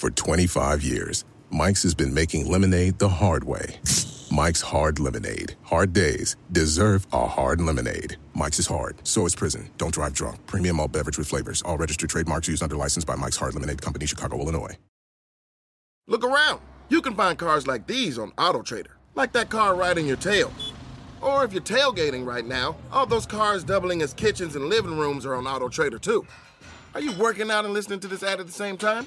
For 25 years, Mike's has been making lemonade the hard way. Mike's Hard Lemonade. Hard days deserve a hard lemonade. Mike's is hard, so is prison. Don't drive drunk. Premium all beverage with flavors. All registered trademarks used under license by Mike's Hard Lemonade Company, Chicago, Illinois. Look around. You can find cars like these on AutoTrader, like that car riding your tail. Or if you're tailgating right now, all those cars doubling as kitchens and living rooms are on AutoTrader too. Are you working out and listening to this ad at the same time?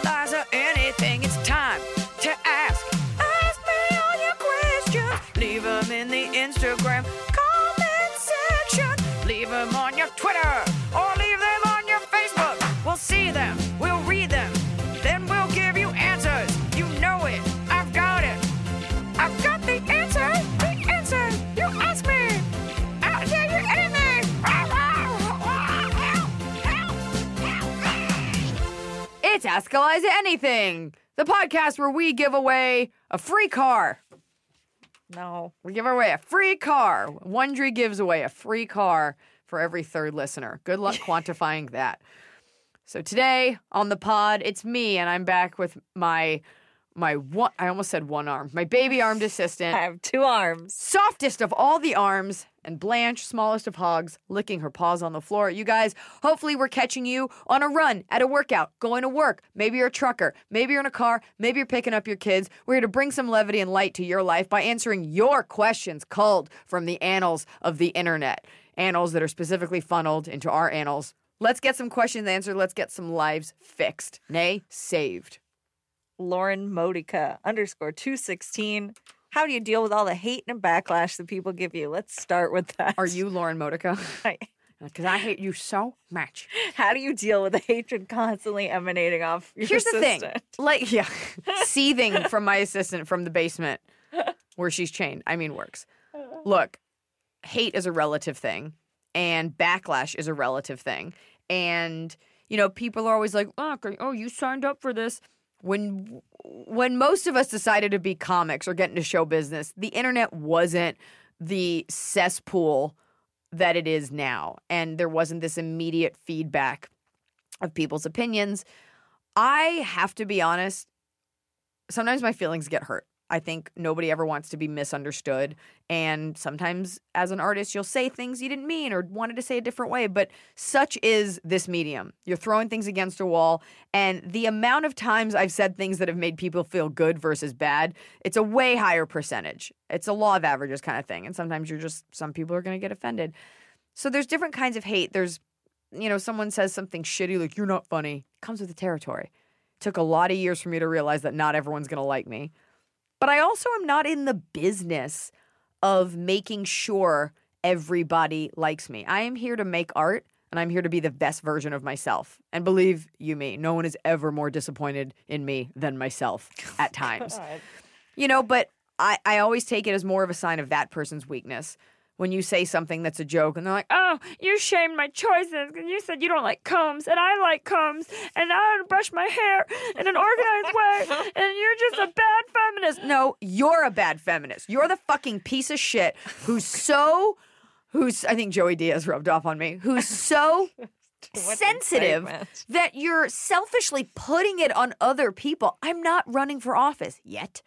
It's Ask Eliza Anything, the podcast where we give away a free car. No. We give away a free car. Wondery gives away a free car for every third listener. Good luck quantifying that. So today on the pod, it's me, and I'm back with my my one. I almost said one arm. My baby armed assistant. I have two arms. softest of all the arms, and Blanche, smallest of hogs, licking her paws on the floor. You guys, hopefully, we're catching you on a run, at a workout, going to work. Maybe you're a trucker. Maybe you're in a car. Maybe you're picking up your kids. We're here to bring some levity and light to your life by answering your questions culled from the annals of the internet. Annals that are specifically funneled into our annals. Let's get some questions answered. Let's get some lives fixed, nay, saved. Lauren Modica underscore 216. How do you deal with all the hate and backlash that people give you? Let's start with that. Are you Lauren Modica? Because I hate you so much. How do you deal with the hatred constantly emanating off your Here's the thing. assistant? Like, yeah, seething from my assistant from the basement where she's chained. I mean, works. Look, hate is a relative thing, and backlash is a relative thing. And, you know, people are always like, oh, oh you signed up for this. When when most of us decided to be comics or get into show business, the internet wasn't the cesspool that it is now. And there wasn't this immediate feedback of people's opinions. I have to be honest, sometimes my feelings get hurt. I think nobody ever wants to be misunderstood. And sometimes, as an artist, you'll say things you didn't mean or wanted to say a different way. But such is this medium. You're throwing things against a wall. And the amount of times I've said things that have made people feel good versus bad, it's a way higher percentage. It's a law of averages kind of thing. And sometimes you're just, some people are going to get offended. So there's different kinds of hate. There's, you know, someone says something shitty like, you're not funny. Comes with the territory. took a lot of years for me to realize that not everyone's going to like me. But I also am not in the business of making sure everybody likes me. I am here to make art and I'm here to be the best version of myself. And believe you me, no one is ever more disappointed in me than myself at times. You know, but I, I always take it as more of a sign of that person's weakness. When you say something that's a joke and they're like, oh, you shamed my choices and you said you don't like combs and I like combs and I don't brush my hair in an organized way and you're just a bad feminist. No, you're a bad feminist. You're the fucking piece of shit who's so, who's, I think Joey Diaz rubbed off on me, who's so sensitive that you're selfishly putting it on other people. I'm not running for office yet.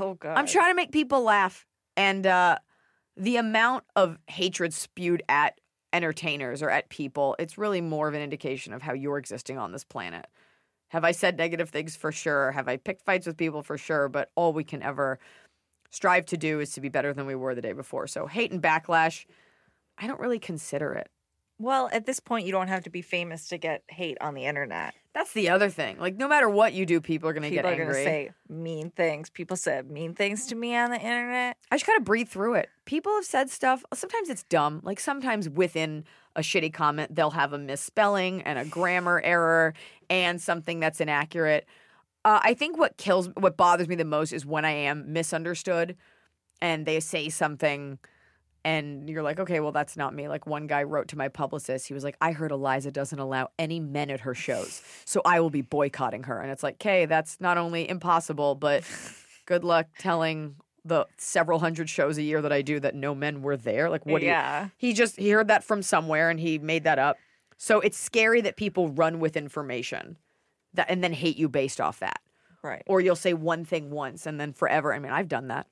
Oh, God. I'm trying to make people laugh. And uh, the amount of hatred spewed at entertainers or at people, it's really more of an indication of how you're existing on this planet. Have I said negative things? For sure. Have I picked fights with people? For sure. But all we can ever strive to do is to be better than we were the day before. So hate and backlash, I don't really consider it. Well, at this point, you don't have to be famous to get hate on the internet. That's the other thing. Like, no matter what you do, people are going to get People are angry. going to say mean things. People said mean things to me on the internet. I just gotta breathe through it. People have said stuff. Sometimes it's dumb. Like sometimes within a shitty comment, they'll have a misspelling and a grammar error and something that's inaccurate. Uh, I think what kills, what bothers me the most is when I am misunderstood and they say something and you're like, okay, well, that's not me. Like one guy wrote to my publicist. He was like, I heard Eliza doesn't allow any men at her shows, so I will be boycotting her. And it's like, okay, that's not only impossible, but good luck telling the several hundred shows a year that I do that no men were there. Like, what? Yeah. Do you, he just he heard that from somewhere and he made that up. So it's scary that people run with information that and then hate you based off that Right. or you'll say one thing once and then forever. I mean, I've done that.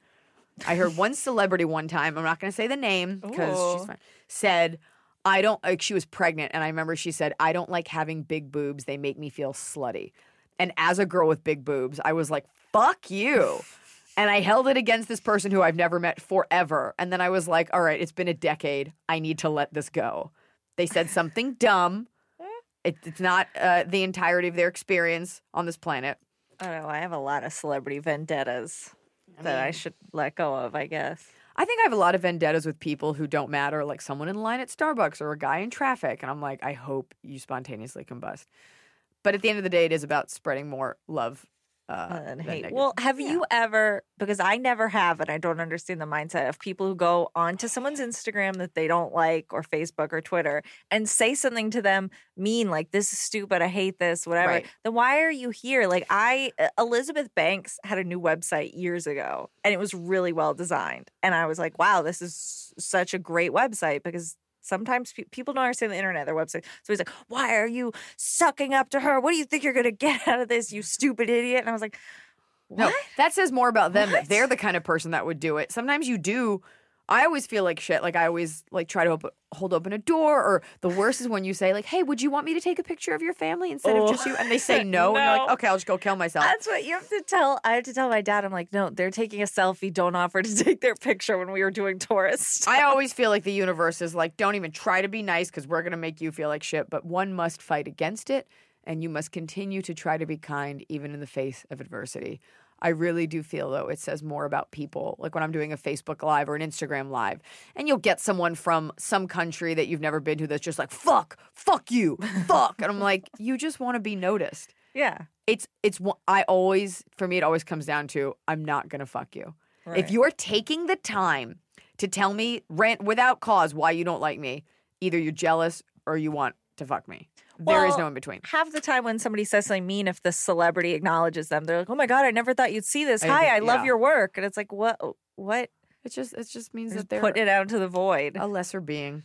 I heard one celebrity one time. I'm not going to say the name because she's fine. Said, "I don't." Like she was pregnant, and I remember she said, "I don't like having big boobs. They make me feel slutty." And as a girl with big boobs, I was like, "Fuck you." And I held it against this person who I've never met forever. And then I was like, all right, it's been a decade. I need to let this go. They said something dumb. It, it's not uh, the entirety of their experience on this planet. I don't know. I have a lot of celebrity vendettas that I should let go of, I guess. I think I have a lot of vendettas with people who don't matter, like someone in line at Starbucks or a guy in traffic. And I'm like, I hope you spontaneously combust. But at the end of the day, it is about spreading more love uh, and hate. Well, have Yeah. you ever? Because I never have, and I don't understand the mindset of people who go onto someone's Instagram that they don't like, or Facebook or Twitter, and say something to them mean like "this is stupid," "I hate this," whatever. Right. Then why are you here? Like I, uh, Elizabeth Banks had a new website years ago, and it was really well designed, and I was like, "Wow, this is such a great website," because. Sometimes pe- people don't understand the internet, their website. So he's like, Why are you sucking up to her? What do you think you're going to get out of this, you stupid idiot? And I was like, No, that says more about them that What? they're the kind of person that would do it. Sometimes you do. I always feel like shit. Like I always like try to op- hold open a door, or the worst is when you say like, "Hey, would you want me to take a picture of your family instead of just you?" And they say oh, no, and you're like, "Okay, I'll just go kill myself." That's what you have to tell. I have to tell my dad. I'm like, no, they're taking a selfie. Don't offer to take their picture when we were doing tourists. I always feel like the universe is like, don't even try to be nice because we're going to make you feel like shit. But one must fight against it, and you must continue to try to be kind even in the face of adversity. I really do feel, though, it says more about people. Like when I'm doing a Facebook Live or an Instagram Live, and you'll get someone from some country that you've never been to that's just like, fuck, fuck you, fuck. And I'm like, you just want to be noticed. yeah. It's, it's, I always, for me, it always comes down to, I'm not going to fuck you. If you're taking the time to tell me rant without cause why you don't like me, either you're jealous or you want to fuck me. There is Well, no in between. Half the time when somebody says something mean, if the celebrity acknowledges them, they're like, "Oh my god, I never thought you'd see this. I Hi, think- I love yeah. your work." And it's like, what? What? It just it just means Just that they're putting it out into the void. a lesser being.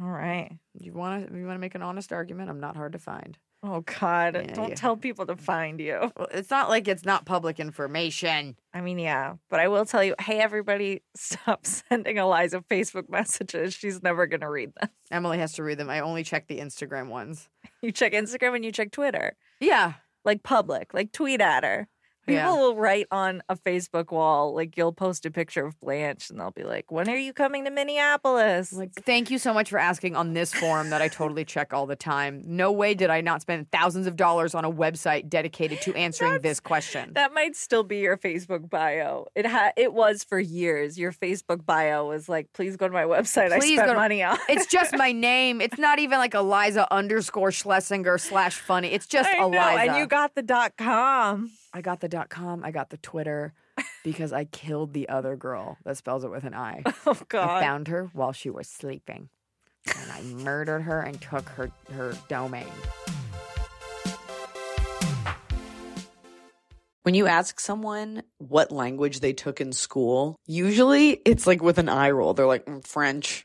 All right. You want to you want to make an honest argument? I'm not hard to find. Oh God! Yeah, Don't yeah. tell people to find you. Well, it's not like it's not public information. I mean, yeah, but I will tell you, hey, everybody, stop sending Eliza Facebook messages. She's never gonna read them. Emily has to read them. I only check the Instagram ones. You check Instagram and you check Twitter. Yeah. like public, like tweet at her. People Yeah. will write on a Facebook wall, like you'll post a picture of Blanche and they'll be like, When are you coming to Minneapolis? Like, thank you so much for asking on this forum that I totally check all the time. No way did I not spend thousands of dollars on a website dedicated to answering this question. that might still be your Facebook bio. It ha- it was for years. Your Facebook bio was like, please go to my website. Please I spent go to- money on. It's just my name. It's not even like Eliza underscore Schlesinger slash funny. It's just I know, Eliza. and you got the dot com. I got the dot com. I got the Twitter because I killed the other girl that spells it with an I. Oh God! I found her while she was sleeping, and I murdered her and took her her domain. When you ask someone what language they took in school, usually it's like with an eye roll. They're like, "Mm, French.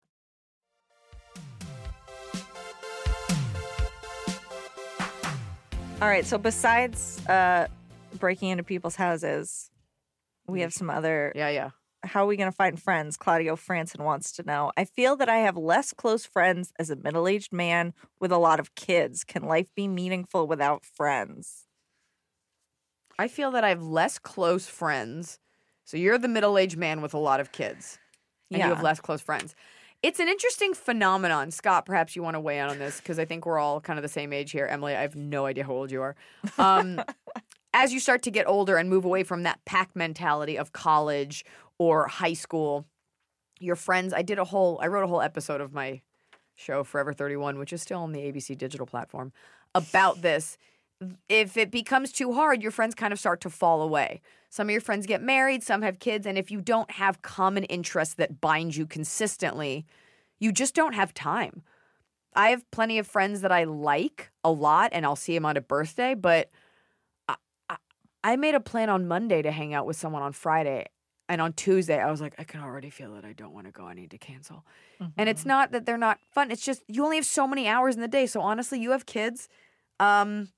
All right. So besides uh, breaking into people's houses, we have some other. Yeah, yeah. How are we going to find friends? Claudio Franson wants to know. I feel that I have less close friends as a middle aged man with a lot of kids. Can life be meaningful without friends? I feel that I have less close friends. So you're the middle aged man with a lot of kids, and you have less close friends. It's an interesting phenomenon. Scott, perhaps you want to weigh in on this because I think we're all kind of the same age here. Emily, I have no idea how old you are. Um, as you start to get older and move away from that pack mentality of college or high school, your friends, I did a whole, I wrote a whole episode of my show, Forever 31, which is still on the ABC digital platform, about this. If it becomes too hard, your friends kind of start to fall away. Some of your friends get married, some have kids, and if you don't have common interests that bind you consistently, you just don't have time. I have plenty of friends that I like a lot, and I'll see them on a birthday, but I, I, I made a plan on Monday to hang out with someone on Friday. And on Tuesday, I was like, I can already feel it. I don't want to go. I need to cancel. And it's not that they're not fun. It's just you only have so many hours in the day. So honestly, you have kids. Um,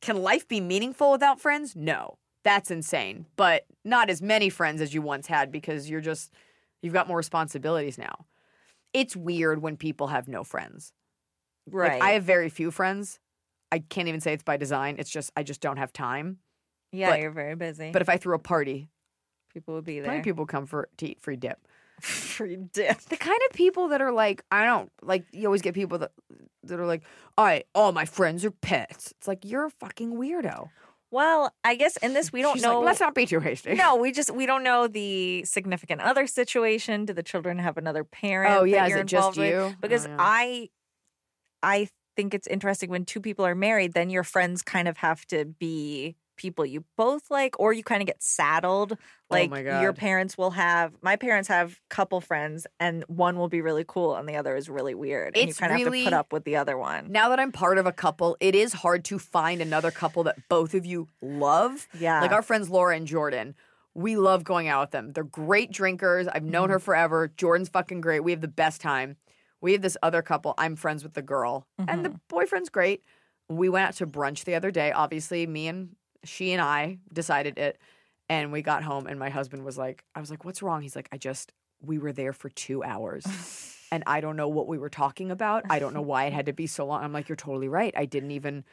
can life be meaningful without friends? No, that's insane. But not as many friends as you once had because you're just you've got more responsibilities now. It's weird when people have no friends. Like, Right. I have very few friends. I can't even say it's by design. It's just I just don't have time. yeah, but- you're very busy. But if I threw a party, people would be plenty there. of people come for to eat free dip. Free dip. The kind of people that are like, I don't like. You always get people that that are like, all right, all my friends are pets. It's like you're a fucking weirdo. Well, I guess in this we don't She's know. Like, Let's not be too hasty. no, we just we don't know the significant other situation. Do the children have another parent? Oh yeah, is it just with? you? Because Oh, yeah. I, I think it's interesting when two people are married. Then your friends kind of have to be people you both like, or you kind of get saddled. Like Oh your parents will have, my parents have couple friends, and one will be really cool, and the other is really weird, and It's you kind of have to really- put up with the other one. Now that I'm part of a couple, it is hard to find another couple that both of you love. Yeah. Like our friends Laura and Jordan. We love going out with them. They're great drinkers. I've known Mm-hmm. her forever. Jordan's fucking great. We have the best time. We have this other couple. I'm friends with the girl, and Mm-hmm. the boyfriend's great. We went out to brunch the other day. Obviously, me and she and I decided it. And we got home, and my husband was like, I was like, what's wrong? He's like, I just, we were there for two hours. and I don't know what we were talking about. I don't know why it had to be so long. I'm like, you're totally right. I didn't even.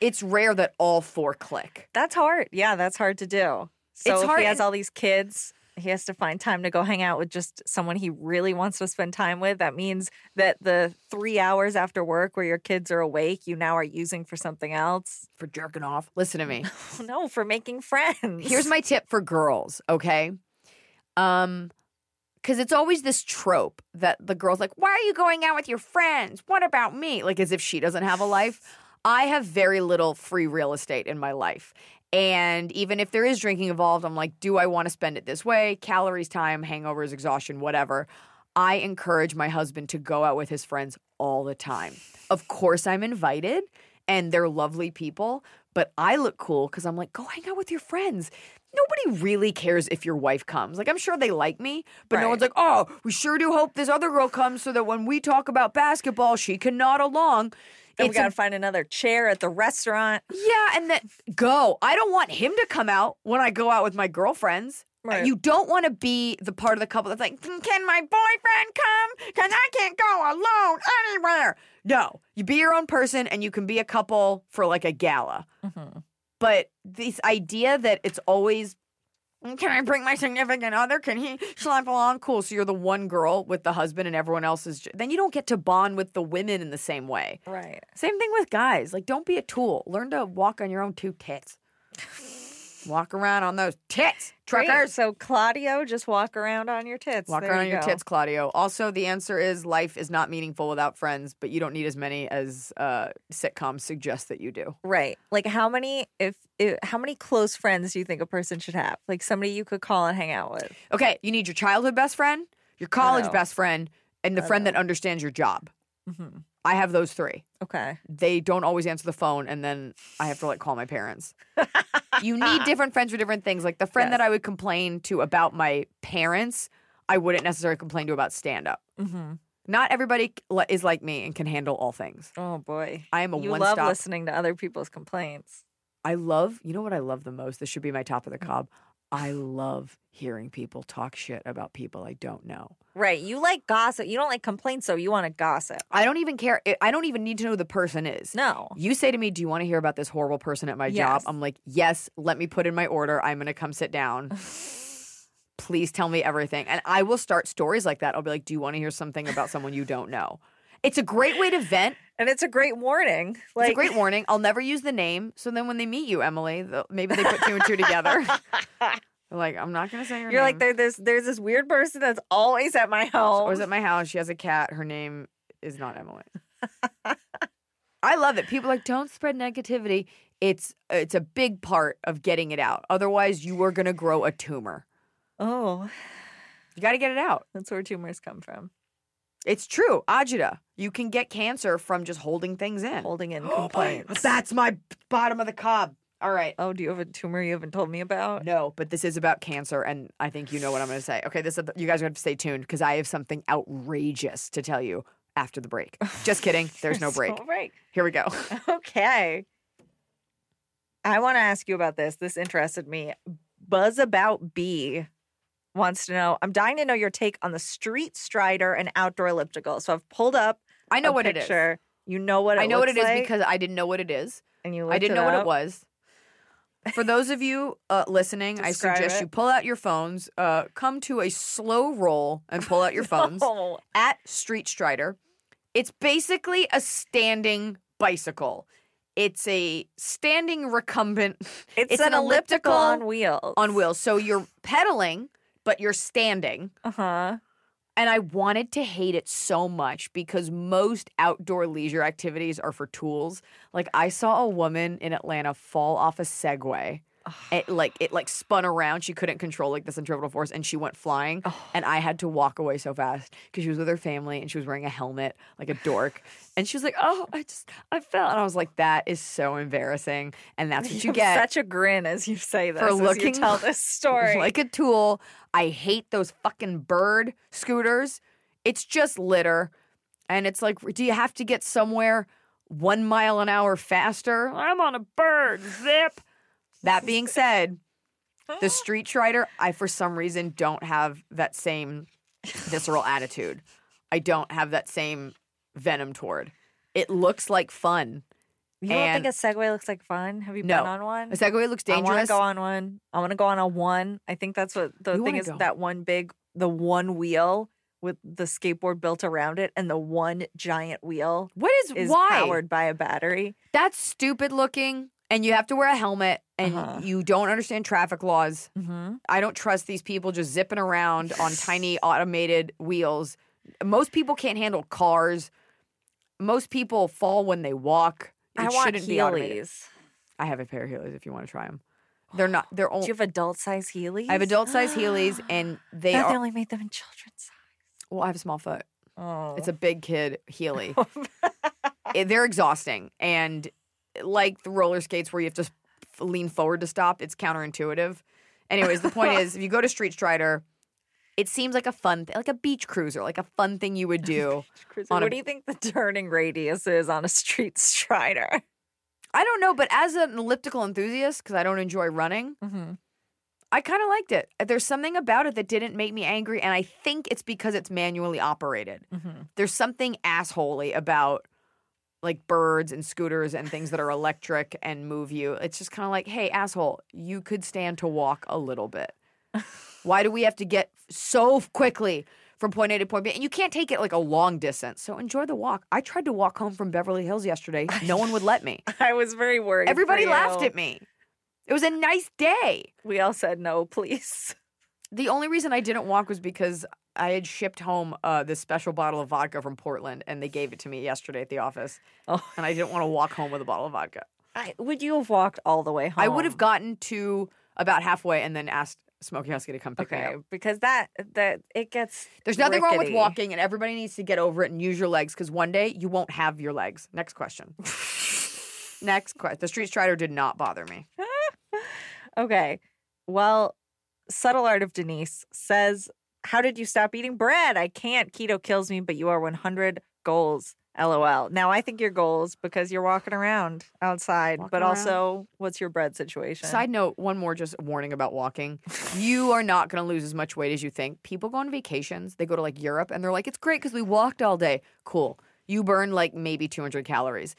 It's rare that all four click. That's hard. Yeah, that's hard to do. So It's if hard he has all these kids, he has to find time to go hang out with just someone he really wants to spend time with. That means that the three hours after work where your kids are awake, you now are using for something else. For jerking off. Listen to me. no, for making friends. Here's my tip for girls, okay? Um cuz it's always this trope that the girl's like, "Why are you going out with your friends? What about me?" Like as if she doesn't have a life. I have very little free real estate in my life. And even if there is drinking involved, I'm like, "Do I want to spend it this way? Calories, time, hangovers, exhaustion, whatever." I encourage my husband to go out with his friends all the time. Of course, I'm invited and they're lovely people, but I look cool because I'm like, go hang out with your friends. Nobody really cares if your wife comes. Like, I'm sure they like me, but no one's like, oh, we sure do hope this other girl comes so that when we talk about basketball, she can nod along. And we got to find another chair at the restaurant. yeah, and then go. I don't want him to come out when I go out with my girlfriends. Right. You don't want to be the part of the couple that's like, "Can- my boyfriend come? Because I can't go alone anywhere. No, you be your own person and you can be a couple for like a gala. But this idea that it's always, "Mm, can I bring my significant other? Can he slap along? Cool. So you're the one girl with the husband and everyone else is, ju- then you don't get to bond with the women in the same way. Right. Same thing with guys. Like, don't be a tool. Learn to walk on your own two tits. Walk around on those tits, Great. So Claudio, just walk around on your tits. Walk There around on you your tits, Claudio. Also, the answer is life is not meaningful without friends, but you don't need as many as uh, sitcoms suggest that you do. Right. Like how many if, if how many close friends do you think a person should have? Like somebody you could call and hang out with. Okay, you need your childhood best friend, your college best friend, and the friend that understands your job. Mm-hmm. I have those three. Okay. they don't always answer the phone and then I have to like call my parents. you need different friends for different things. Like the friend Yes. that I would complain to about my parents, I wouldn't necessarily complain to about stand up. Mm-hmm. Not everybody is like me and can handle all things. Oh boy. I am a you one love stop. listening to other people's complaints. I love, you know what I love the most? This should be my top of the cob. I love hearing people talk shit about people I don't know. Right. You like gossip. You don't like complaints, so you want to gossip. I don't even care. I don't even need to know who the person is. No. You say to me, Do you want to hear about this horrible person at my job? I'm like, Yes, let me put in my order. I'm going to come sit down. Please tell me everything. And I will start stories like that. I'll be like, Do you want to hear something about someone you don't know? It's a great way to vent. And it's a great warning. Like it's a great warning. I'll never use the name. So then when they meet you, Emily, maybe they put two and two together. Like, I'm not going to say your You're name. like there, there's there's this weird person that's always at my home. I was at my house. She has a cat. Her name is not Emily. I love it. People are like don't spread negativity. It's it's a big part of getting it out. Otherwise, you are going to grow a tumor. oh, You got to get it out. that's where tumors come from. It's true. Ajita, you can get cancer from just holding things in. Holding in complaints. That's my bottom of the cob. All right. oh, do you have a tumor you haven't told me about? No, but this is about cancer, and I think you know what I'm going to say. Okay, this is, you guys are going to have to stay tuned because I have something outrageous to tell you after the break. Just kidding. There's no break. No break. Here we go. Okay. I want to ask you about this. This interested me. Buzz About B wants to know. I'm dying to know your take on the street strider and outdoor elliptical. So I've pulled up. I know what it is. picture. You know what it I know what it is like, because I didn't know what it is. and you I didn't know what it was. For those of you uh, listening, I suggest it. you pull out your phones, uh, come to a slow roll, and pull out your phones Oh, at Street Strider. It's basically a standing bicycle. It's a standing recumbent. it's, It's an, an elliptical, elliptical on wheels. on wheels. So you're pedaling, but you're standing. Uh huh. And I wanted to hate it so much because most outdoor leisure activities are for tools. Like I saw a woman in Atlanta fall off a Segway. It like it like spun around. She couldn't control like the centrifugal force, and she went flying. And I had to walk away so fast because she was with her family and she was wearing a helmet like a dork. And she was like, "Oh, I just I fell," and I was like, "That is so embarrassing." And that's what you have get Such a grin as you say this. for you looking tell this story. like a tool. I hate those fucking bird scooters. It's just litter. And it's like, do you have to get somewhere one mile an hour faster? I'm on a bird, zip. That being said, the Street Strider, I for some reason don't have that same visceral attitude. I don't have that same venom toward. It looks like fun. you don't think a Segway looks like fun? Have you No. been on one? A Segway looks dangerous. I want to go on one. I want to go on a one. I think that's what the You thing is. go. That one big, the one wheel with the skateboard built around it, and the one giant wheel what is, is why? powered by a battery. That's stupid looking. And you have to wear a helmet and Uh-huh. you don't understand traffic laws. Mm-hmm. I don't trust these people just zipping around on tiny automated wheels. Most people can't handle cars. Most people fall when they walk. It I want shouldn't be automated. Heelys. I have a pair of Heelys if you want to try them. They're not. They're Do only. you have adult size Heelys? I have adult size Heelys, and they are. only made them in children's size. Well, I have a small foot. Oh, It's a big kid Heely. Eh, They're exhausting, and like the roller skates where you have to lean forward to stop, it's counterintuitive. Anyways, the point is, if you go to Street Strider, it seems like a fun, th- like a beach cruiser, like a fun thing you would do. On a- what do you think the turning radius is on a street strider? I don't know, but as an elliptical enthusiast, because I don't enjoy running, Mm-hmm. I kind of liked it. There's something about it that didn't make me angry, and I think it's because it's manually operated. Mm-hmm. There's something assholey about like birds and scooters and things that are electric and move you. It's just kind of like, hey, asshole, you could stand to walk a little bit. Why do we have to get so quickly from point A to point B? And you can't take it like a long distance. So enjoy the walk. I tried to walk home from Beverly Hills yesterday. No one would let me. I was very worried. Everybody laughed at me. It was a nice day. We all said no, please. The only reason I didn't walk was because I had shipped home uh, this special bottle of vodka from Portland, and they gave it to me yesterday at the office. Oh. And I didn't want to walk home with a bottle of vodka. I, would you have walked all the way home? I would have gotten to about halfway and then asked Smokey Husky to come pick me up. because that that it gets. There's nothing wrong with walking, and everybody needs to get over it and use your legs because one day you won't have your legs. Next question. Next question. The Street Strider did not bother me. Okay, well, subtle art of Denise says, "How did you stop eating bread? I can't. Keto kills me, but you are 100 goals." LOL. Now I think your goals because you're walking around outside, Walking but around. also what's your bread situation? Side note, one more just warning about walking. You are not going to lose as much weight as you think. People go on vacations, they go to like Europe and they're like, it's great because we walked all day. Cool. You burn like maybe 200 calories.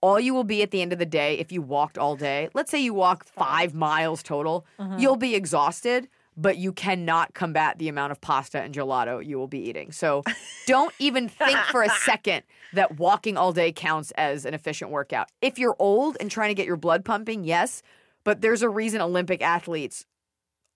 All you will be at the end of the day if you walked all day, let's say you walk five miles total, mm-hmm. you'll be exhausted, but you cannot combat the amount of pasta and gelato you will be eating. So don't even think for a second that walking all day counts as an efficient workout. If you're old and trying to get your blood pumping, yes, but there's a reason Olympic athletes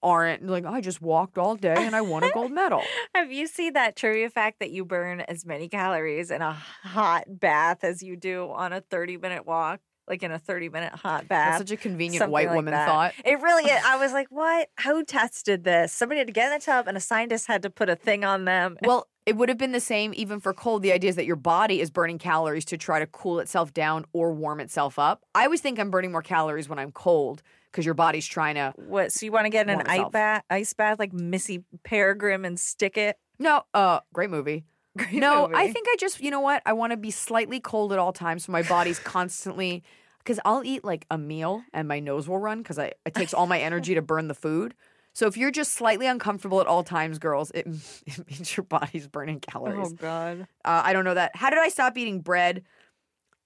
aren't like, I just walked all day and I won a gold medal. Have you seen that trivia fact that you burn as many calories in a hot bath as you do on a 30 minute walk? Like in a 30 minute hot bath. That's such a convenient white like woman that. thought. It really is. I was like, what? Who tested this? Somebody had to get in the tub and a scientist had to put a thing on them. Well, it would have been the same even for cold. The idea is that your body is burning calories to try to cool itself down or warm itself up. I always think I'm burning more calories when I'm cold because your body's trying to. What? So you want to get in an ice bath, ice bath like Missy Peregrine and stick it? No, uh, great movie. Great no, I think I just, you know what? I want to be slightly cold at all times so my body's constantly. Because I'll eat like a meal and my nose will run because it takes all my energy to burn the food. So if you're just slightly uncomfortable at all times, girls, it, it means your body's burning calories. Oh God. Uh, I don't know that. How did I stop eating bread?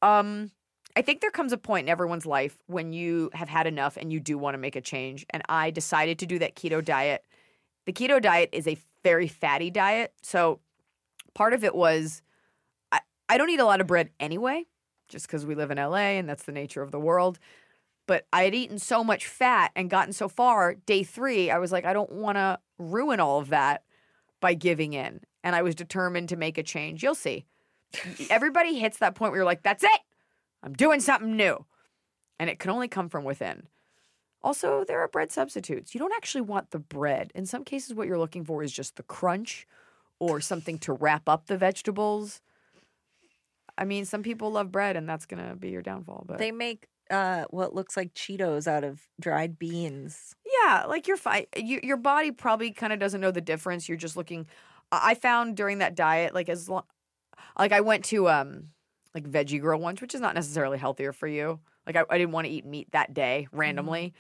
Um, I think there comes a point in everyone's life when you have had enough and you do want to make a change. And I decided to do that keto diet. The keto diet is a very fatty diet. So part of it was I, I don't eat a lot of bread anyway, just because we live in LA and that's the nature of the world. But I had eaten so much fat and gotten so far, day three, I was like, I don't want to ruin all of that by giving in. and I was determined to make a change. You'll see. Everybody hits that point where you're like, that's it. I'm doing something new. And it can only come from within. Also, there are bread substitutes. You don't actually want the bread. In some cases, what you're looking for is just the crunch or something to wrap up the vegetables. I mean, some people love bread, and that's going to be your downfall. But They make uh, what looks like Cheetos out of dried beans. Yeah, like you're fine. You, your body probably kind of doesn't know the difference. You're just looking. I I found during that diet, like as long, like I went to um like veggie grill once, which is not necessarily healthier for you. Like I, I didn't want to eat meat that day randomly,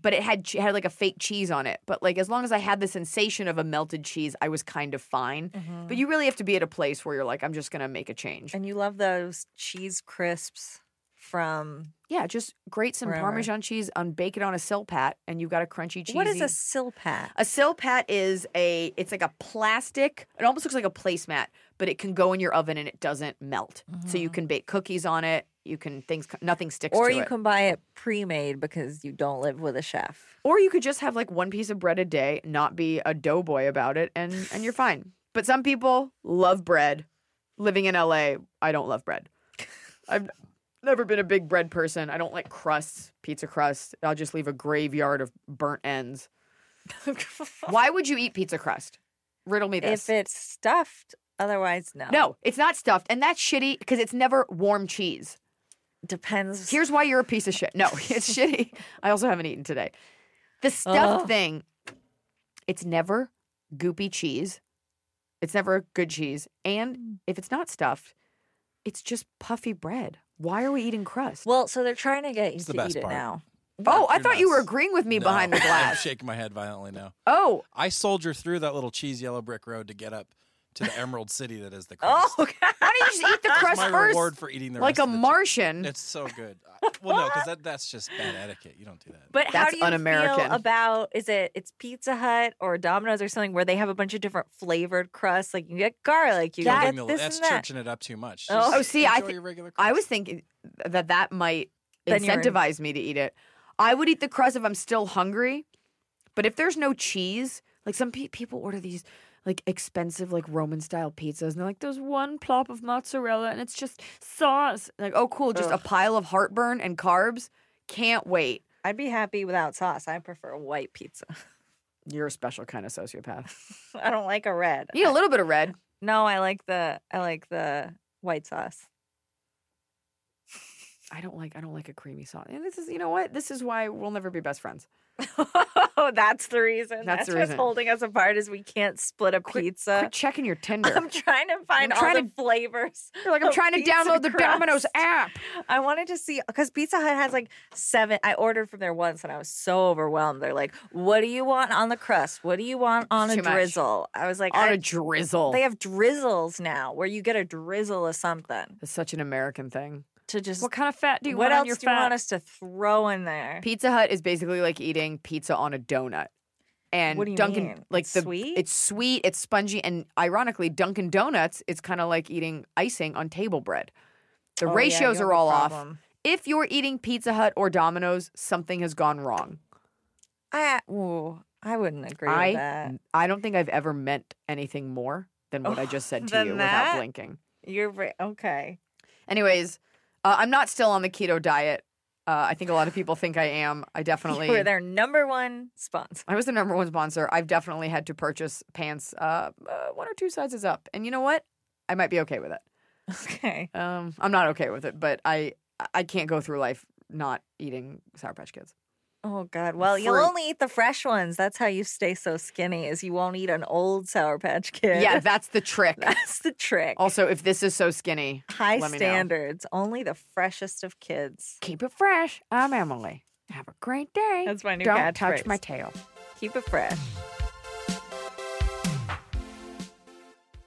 but it had che- had like a fake cheese on it. But like as long as I had the sensation of a melted cheese, I was kind of fine. Mm-hmm. But you really have to be at a place where you're like, I'm just gonna make a change. And you love those cheese crisps from Yeah, just grate some Wherever. Parmesan cheese, and bake it on a silpat, and you've got a crunchy cheese. what is a silpat? A silpat is a it's like a plastic. It almost looks like a placemat, but it can go in your oven and it doesn't melt. So you mm-hmm. can bake cookies on it. You can things nothing sticks Or you it. can buy it pre-made because you don't live with a chef. or you could just have like one piece of bread a day, not be a doughboy about it, and and you're fine. But some people love bread. Living in LA, I don't love bread. I've never been a big bread person. I don't like crusts, pizza crust. I'll just leave a graveyard of burnt ends. Why would you eat pizza crust? Riddle me this. If it's stuffed, otherwise no. No, it's not stuffed, and that's shitty because it's never warm cheese. Depends. Here's why you're a piece of shit. No, it's shitty. I also haven't eaten today. The stuffed Ugh. thing, it's never goopy cheese. It's never a good cheese, and mm. if it's not stuffed, it's just puffy bread. Why are we eating crust? well, so they're trying to get you It's the to best eat it part. now. oh, I You're thought you were agreeing with me No, behind the I'm glass. shaking my head violently now. Oh, I soldier through that little cheese yellow brick road to get up to the emerald city that is the oh, crust. Oh, God. why don't you just eat the It's crust my first, reward for eating the like rest a of the che- Martian? It's so good. Well, no, because that, that's just bad etiquette. You don't do that. But how do you un-American. feel about is it it's Pizza Hut or Domino's or something where they have a bunch of different flavored crusts? Like you get garlic, you That- get Bring the- this that's and that. churching it up too much. Oh. Just Oh, see, I enjoy thi- your regular I was thinking that that might Then you're in- incentivize me to eat it. I would eat the crust if I'm still hungry, but if there's no cheese, like some pe- people order these like expensive like Roman style pizzas, and they're like, "There's one plop of mozzarella, and it's just sauce." Like, oh, cool, just a pile of heartburn and carbs. Can't wait. I'd be happy without sauce. I prefer white pizza. You're a special kind of sociopath. I don't like a red. You need a little bit of red. No, I like the I like the white sauce. I don't like. I don't like a creamy sauce. And this is, you know what? This is why we'll never be best friends. Oh, that's the reason. That's That's, the what's reason. holding us apart is we can't split a pizza. Quit checking your Tinder. I'm trying to find all trying the flavors. You're like, I'm trying to download the Domino's app. I wanted to see because Pizza Hut has like seven. I ordered from there once and I was so overwhelmed. They're like, "What do you want on the crust? What do you want on a much. drizzle?" I was like, On I- a drizzle. They have drizzles now where you get a drizzle of something It's such an American thing. To just. What kind of fat do you what want else on your do you want us to throw in there? Pizza Hut is basically like eating pizza on a donut. And What do you Dunkin' mean? like It's the sweet? it's sweet, it's spongy, and ironically, Dunkin' Donuts it's kind of like eating icing on table bread. The Oh, yeah, ratios you have are a all off. problem. If you're eating Pizza Hut or Domino's, something has gone wrong. I ooh, I wouldn't agree with I that. I don't think I've ever meant anything more than what I just said to Than you that? without blinking. You're right. Okay. Anyways, uh, I'm not still on the keto diet. Uh, I think a lot of people think I am. I definitely You were their number one sponsor. I was the number one sponsor. I've definitely had to purchase pants uh, uh, one or two sizes up, and you know what? I might be okay with it. Okay. Um, I'm not okay with it, but I I can't go through life not eating Sour Patch Kids. Oh God! Well, you'll only eat the fresh ones. That's how you stay so skinny. Is you won't eat an old Sour Patch Kid. Yeah, that's the trick. that's the trick. Also, if this is so skinny, High let me know. standards. Only the freshest of kids. keep it fresh. I'm Emily. Have a great day. That's my new Don't touch catchphrase. my tail. Keep it fresh.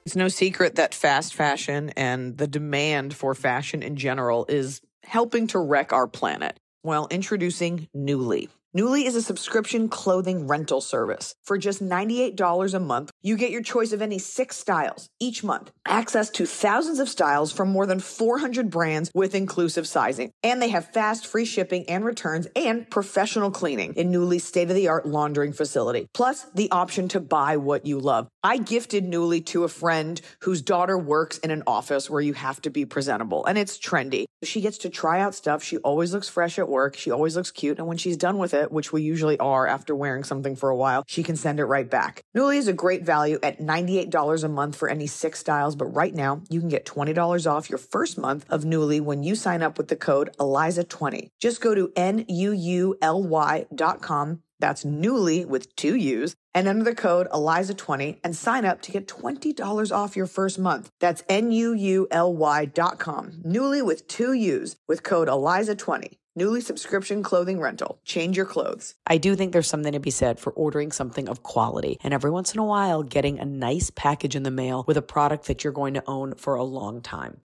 It's no secret that fast fashion and the demand for fashion in general is helping to wreck our planet. Well, introducing Nuuly. Nuuly is a subscription clothing rental service. For just $98 a month, you get your choice of any six styles each month, access to thousands of styles from more than 400 brands with inclusive sizing. And they have fast, free shipping and returns and professional cleaning in Nuuly's state of the art laundering facility. Plus, the option to buy what you love. I gifted Nuuly to a friend whose daughter works in an office where you have to be presentable and it's trendy. She gets to try out stuff. She always looks fresh at work. She always looks cute. And when she's done with it, which we usually are after wearing something for a while, she can send it right back. Nuuly is a great value at $98 a month for any six styles, but right now you can get $20 off your first month of Nuuly when you sign up with the code ELIZA20. Just go to N-U-U-L-Y dot com. That's Nuuly with two U's and enter the code ELIZA20 and sign up to get $20 off your first month. That's N-U-U-L-Y dot com. Nuuly with two U's with code ELIZA20. Nuuly subscription clothing rental. Change your clothes. I do think there's something to be said for ordering something of quality and every once in a while getting a nice package in the mail with a product that you're going to own for a long time.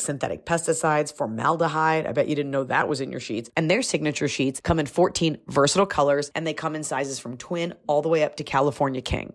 synthetic pesticides, formaldehyde. I bet you didn't know that was in your sheets. And their signature sheets come in 14 versatile colors and they come in sizes from twin all the way up to California King.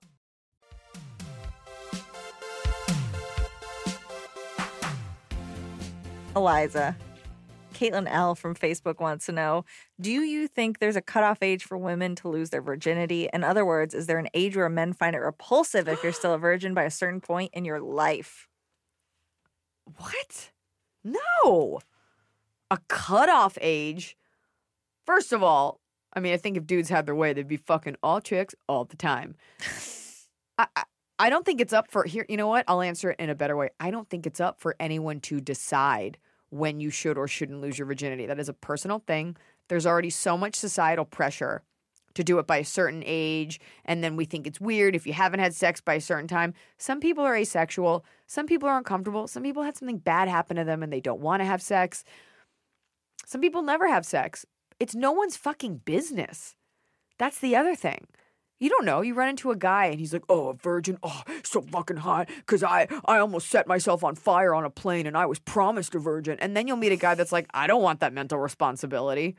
Iliza. Caitlin L from Facebook wants to know Do you think there's a cutoff age for women to lose their virginity? In other words, is there an age where men find it repulsive if you're still a virgin by a certain point in your life? What? No. A cutoff age. First of all, I mean, I think if dudes had their way, they'd be fucking all chicks all the time. I, I I don't think it's up for here. You know what? I'll answer it in a better way. I don't think it's up for anyone to decide when you should or shouldn't lose your virginity. That is a personal thing. There's already so much societal pressure to do it by a certain age, and then we think it's weird if you haven't had sex by a certain time. Some people are asexual. Some people are uncomfortable. Some people had something bad happen to them and they don't want to have sex. Some people never have sex. It's no one's fucking business. That's the other thing. You don't know. You run into a guy and he's like, "Oh, a virgin. Oh, so fucking hot cuz I I almost set myself on fire on a plane and I was promised a virgin." And then you'll meet a guy that's like, "I don't want that mental responsibility."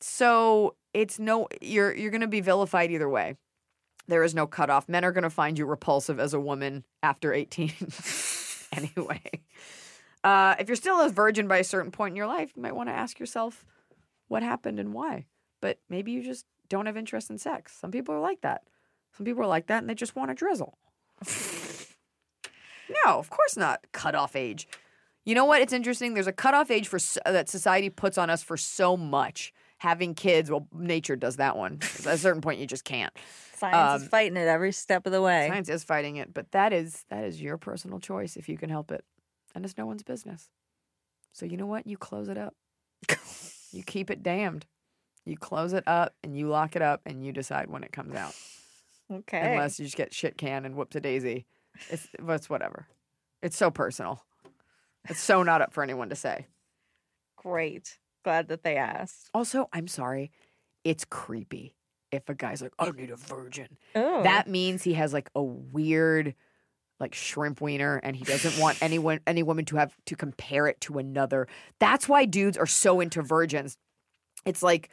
So, it's no you're you're going to be vilified either way. There is no cutoff. Men are going to find you repulsive as a woman after 18 anyway. Uh, if you're still a virgin by a certain point in your life, you might want to ask yourself what happened and why. But maybe you just don't have interest in sex. Some people are like that. Some people are like that and they just want to drizzle. no, of course not. Cutoff age. You know what? It's interesting. There's a cutoff age for s- that society puts on us for so much. Having kids, well, nature does that one. At a certain point, you just can't. Science is Um, fighting it every step of the way. Science is fighting it, but that is that is your personal choice if you can help it, and it's no one's business. So you know what? You close it up. you keep it damned. You close it up and you lock it up and you decide when it comes out. Okay. Unless you just get shit canned and whooped a daisy. It's it's whatever. It's so personal. It's so not up for anyone to say. Great. Glad that they asked. Also, I'm sorry. It's creepy if a guy's like, I need a virgin. Oh. That means he has like a weird like shrimp wiener and he doesn't want anyone any woman to have to compare it to another. That's why dudes are so into virgins. It's like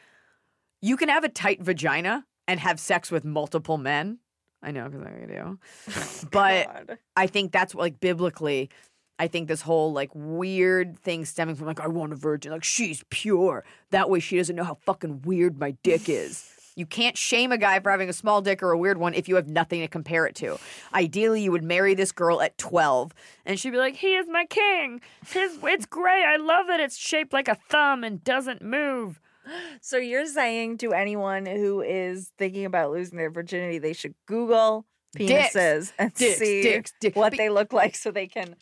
you can have a tight vagina and have sex with multiple men. I know because I do. But God. I think that's like biblically. I think this whole like weird thing stemming from like I want a virgin, like she's pure. That way she doesn't know how fucking weird my dick is. You can't shame a guy for having a small dick or a weird one if you have nothing to compare it to. Ideally, you would marry this girl at 12 and she'd be like, He is my king. His, it's great. I love that it's shaped like a thumb and doesn't move. So you're saying to anyone who is thinking about losing their virginity, they should Google Dicks. penises and Dicks, see dicks, dicks. what they look like so they can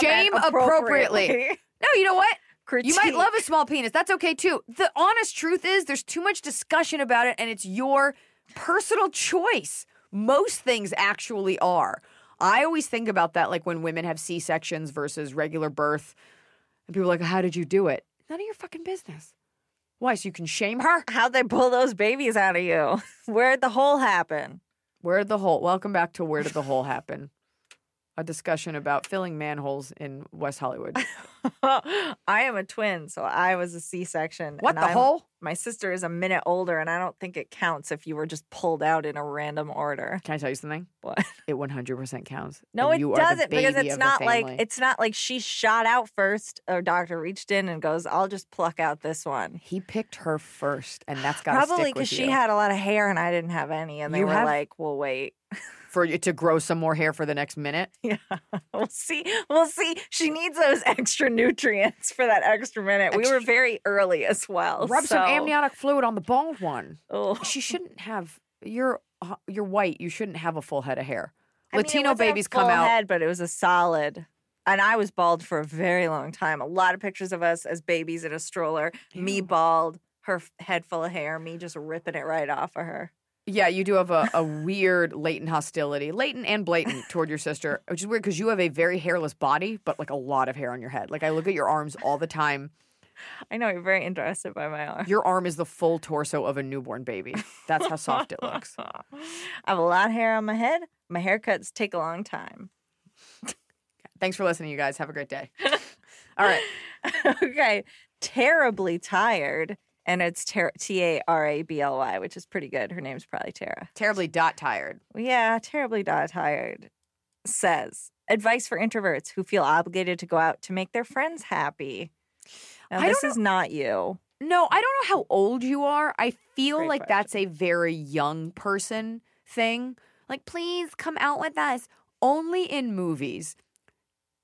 Shame appropriately. appropriately. No, you know what? You might love a small penis. That's okay too. The honest truth is there's too much discussion about it and it's your personal choice. Most things actually are. I always think about that like when women have C-sections versus regular birth. And people are like, "How did you do it?" None of your fucking business. Why? So you can shame her? How'd they pull those babies out of you? Where'd the hole happen? Where'd the hole? Welcome back to Where Did the Hole Happen? A discussion about filling manholes in West Hollywood. I am a twin, so I was a C-section. What the I'm- hole? My sister is a minute older, and I don't think it counts if you were just pulled out in a random order. Can I tell you something? What? It 100% counts. No, it doesn't because it's not like it's not like she shot out first. A doctor reached in and goes, "I'll just pluck out this one." He picked her first, and that's got Probably because because she had a lot of hair and I didn't have any, and they You were have- like, "Well, wait, for you to grow some more hair for the next minute. yeah, we'll see, we'll see." She needs those extra nutrients for that extra minute. We were very early as well. Rub some amniotic fluid on the bald one. Oh. She shouldn't have. You're uh, you're white. You shouldn't have a full head of hair. I mean, it Latino a babies come full out. head, but it was a solid. And I was bald for a very long time. A lot of pictures of us as babies in a stroller. Me bald, her head full of hair. Me just ripping it right off of her. Yeah, you do have a, a weird latent hostility, latent and blatant toward your sister, which is weird because you have a very hairless body, but like a lot of hair on your head. Like I look at your arms all the time. I know you're very interested by my arm. Your arm is the full torso of a newborn baby. That's how soft it looks. I have a lot of hair on my head. My haircuts take a long time. Thanks for listening, you guys. Have a great day. All right. okay. Terribly tired. And it's T A R A B L Y, which is pretty good. Her name's probably Tara. Terribly dot tired. Yeah, terribly dot tired. Says advice for introverts who feel obligated to go out to make their friends happy. Now, I this is not you. No, I don't know how old you are. I feel Great like question. that's a very young person thing. Like, please come out with us. Only in movies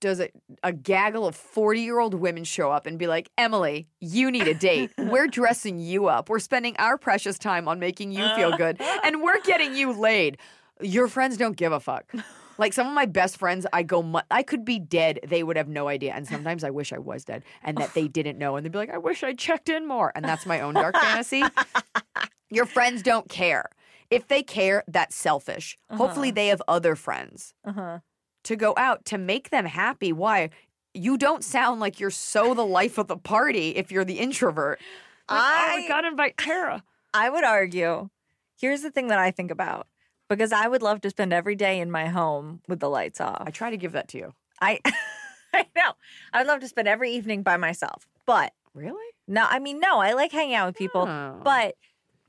does a, a gaggle of 40 year old women show up and be like, Emily, you need a date. We're dressing you up. We're spending our precious time on making you feel good, and we're getting you laid. Your friends don't give a fuck. Like some of my best friends, I go, mu- I could be dead. They would have no idea. And sometimes I wish I was dead and that they didn't know. And they'd be like, I wish I checked in more. And that's my own dark fantasy. Your friends don't care. If they care, that's selfish. Hopefully, they have other friends Uh huh. To go out to make them happy. Why? You don't sound like you're so the life of the party if you're the introvert. Like, oh, I- gotta invite Tara. I would argue. Here's the thing that I think about because I would love to spend every day in my home with the lights off. I try to give that to you. I, I know. I would love to spend every evening by myself, but Really? no. I mean, no. I like hanging out with people, Oh. but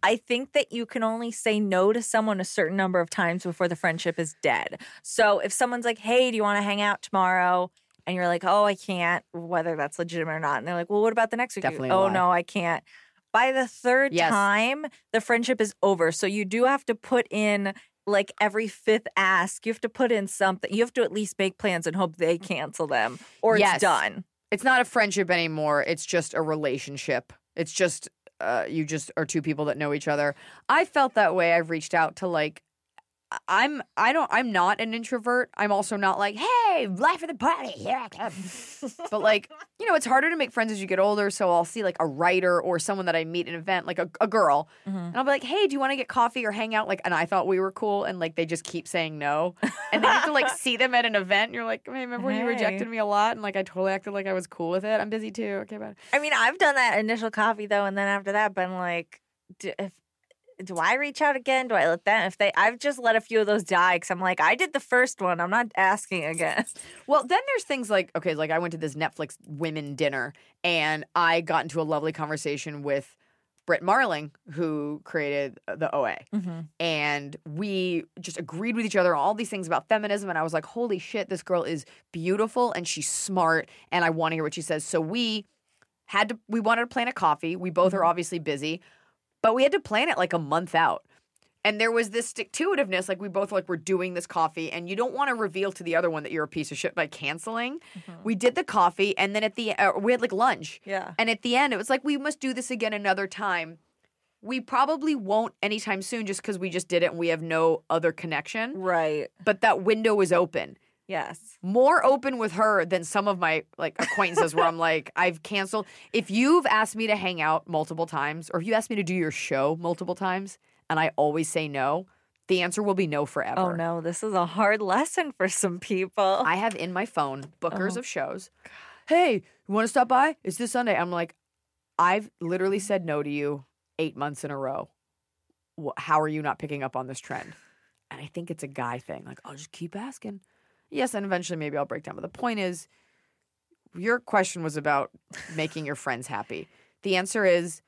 I think that you can only say no to someone a certain number of times before the friendship is dead. So if someone's like, "Hey, do you want to hang out tomorrow?" and you're like, "Oh, I can't," whether that's legitimate or not, and they're like, "Well, what about the next week?" Definitely oh lie. no, I can't. By the third Yes. time, the friendship is over. So you do have to put in like every fifth ask, you have to put in something. You have to at least make plans and hope they cancel them or Yes. it's done. It's not a friendship anymore. It's just a relationship. It's just uh, you just are two people that know each other. I felt that way. I've reached out to like I'm I don't I'm not an introvert. I'm also not like, hey, life of the party, here I come. but like, you know, it's harder to make friends as you get older. So I'll see like a writer or someone that I meet at an event, like a, a girl, mm-hmm. and I'll be like, hey, do you want to get coffee or hang out? Like, and I thought we were cool, and like they just keep saying no, and then you have to like see them at an event. And you're like, hey, remember when you rejected me a lot, and like I totally acted like I was cool with it. I'm busy too. Okay, bye. I mean, I've done that initial coffee though, and then after that, been like, if do I reach out again? Do I let them? If they, I've just let a few of those die because I'm like, I did the first one. I'm not asking again. Well, then there's things like okay, like I went to this Netflix women dinner and I got into a lovely conversation with Brit Marling, who created uh, the OA. Mm-hmm. And we just agreed with each other on all these things about feminism. And I was like, holy shit, this girl is beautiful and she's smart. And I want to hear what she says. So we had to, we wanted to plan a coffee. We both are mm-hmm. obviously busy. But we had to plan it like a month out. And there was this stick to itiveness, like we both like we're doing this coffee, and you don't want to reveal to the other one that you're a piece of shit by canceling. We did the coffee, and then at the uh, we had like lunch, Yeah. and at the end it was like we must do this again another time. We probably won't anytime soon, just because we just did it and we have no other connection. Right. But that window was open, Yes. more open with her than some of my like acquaintances, where I'm like I've canceled. If you've asked me to hang out multiple times, or if you asked me to do your show multiple times, and I always say no, the answer will be no oh, forever. Oh no, this is a hard lesson for some people. I have in my phone bookers Oh. of shows. Hey, you want to stop by? It's this Sunday. I'm like, I've literally mm-hmm. said no to you eight months in a row. How are you not picking up on this trend? And I think it's a guy thing. Like, I'll just keep asking. Yes, and eventually maybe I'll break down. But the point is, your question was about making your friends happy. The answer is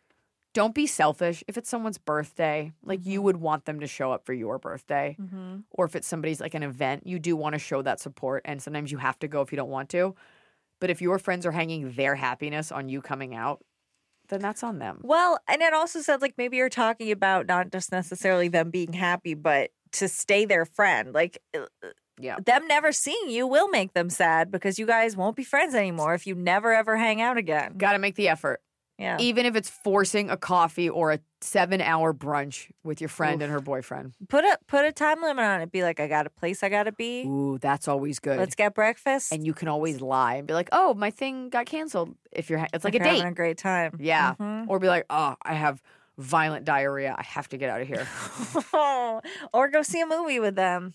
don't be selfish. If it's someone's birthday, like you would want them to show up for your birthday mm-hmm. or if it's somebody's like an event, you do want to show that support. And sometimes you have to go if you don't want to. But if your friends are hanging their happiness on you coming out, then that's on them. Well, and it also said like maybe you're talking about not just necessarily them being happy, but to stay their friend. Like uh, Yeah. them never seeing you will make them sad because you guys won't be friends anymore if you never ever hang out again. Got to make the effort. Yeah. Even if it's forcing a coffee or a seven hour brunch with your friend and her boyfriend. Put a put a time limit on it. Be like, I got a place I gotta be. Ooh, that's always good. Let's get breakfast. and you can always lie and be like, oh, my thing got canceled. If you're, ha- it's like If a date. having a great time. Yeah. Mhm. Or be like, oh, I have violent diarrhea. I have to get out of here. or go see a movie with them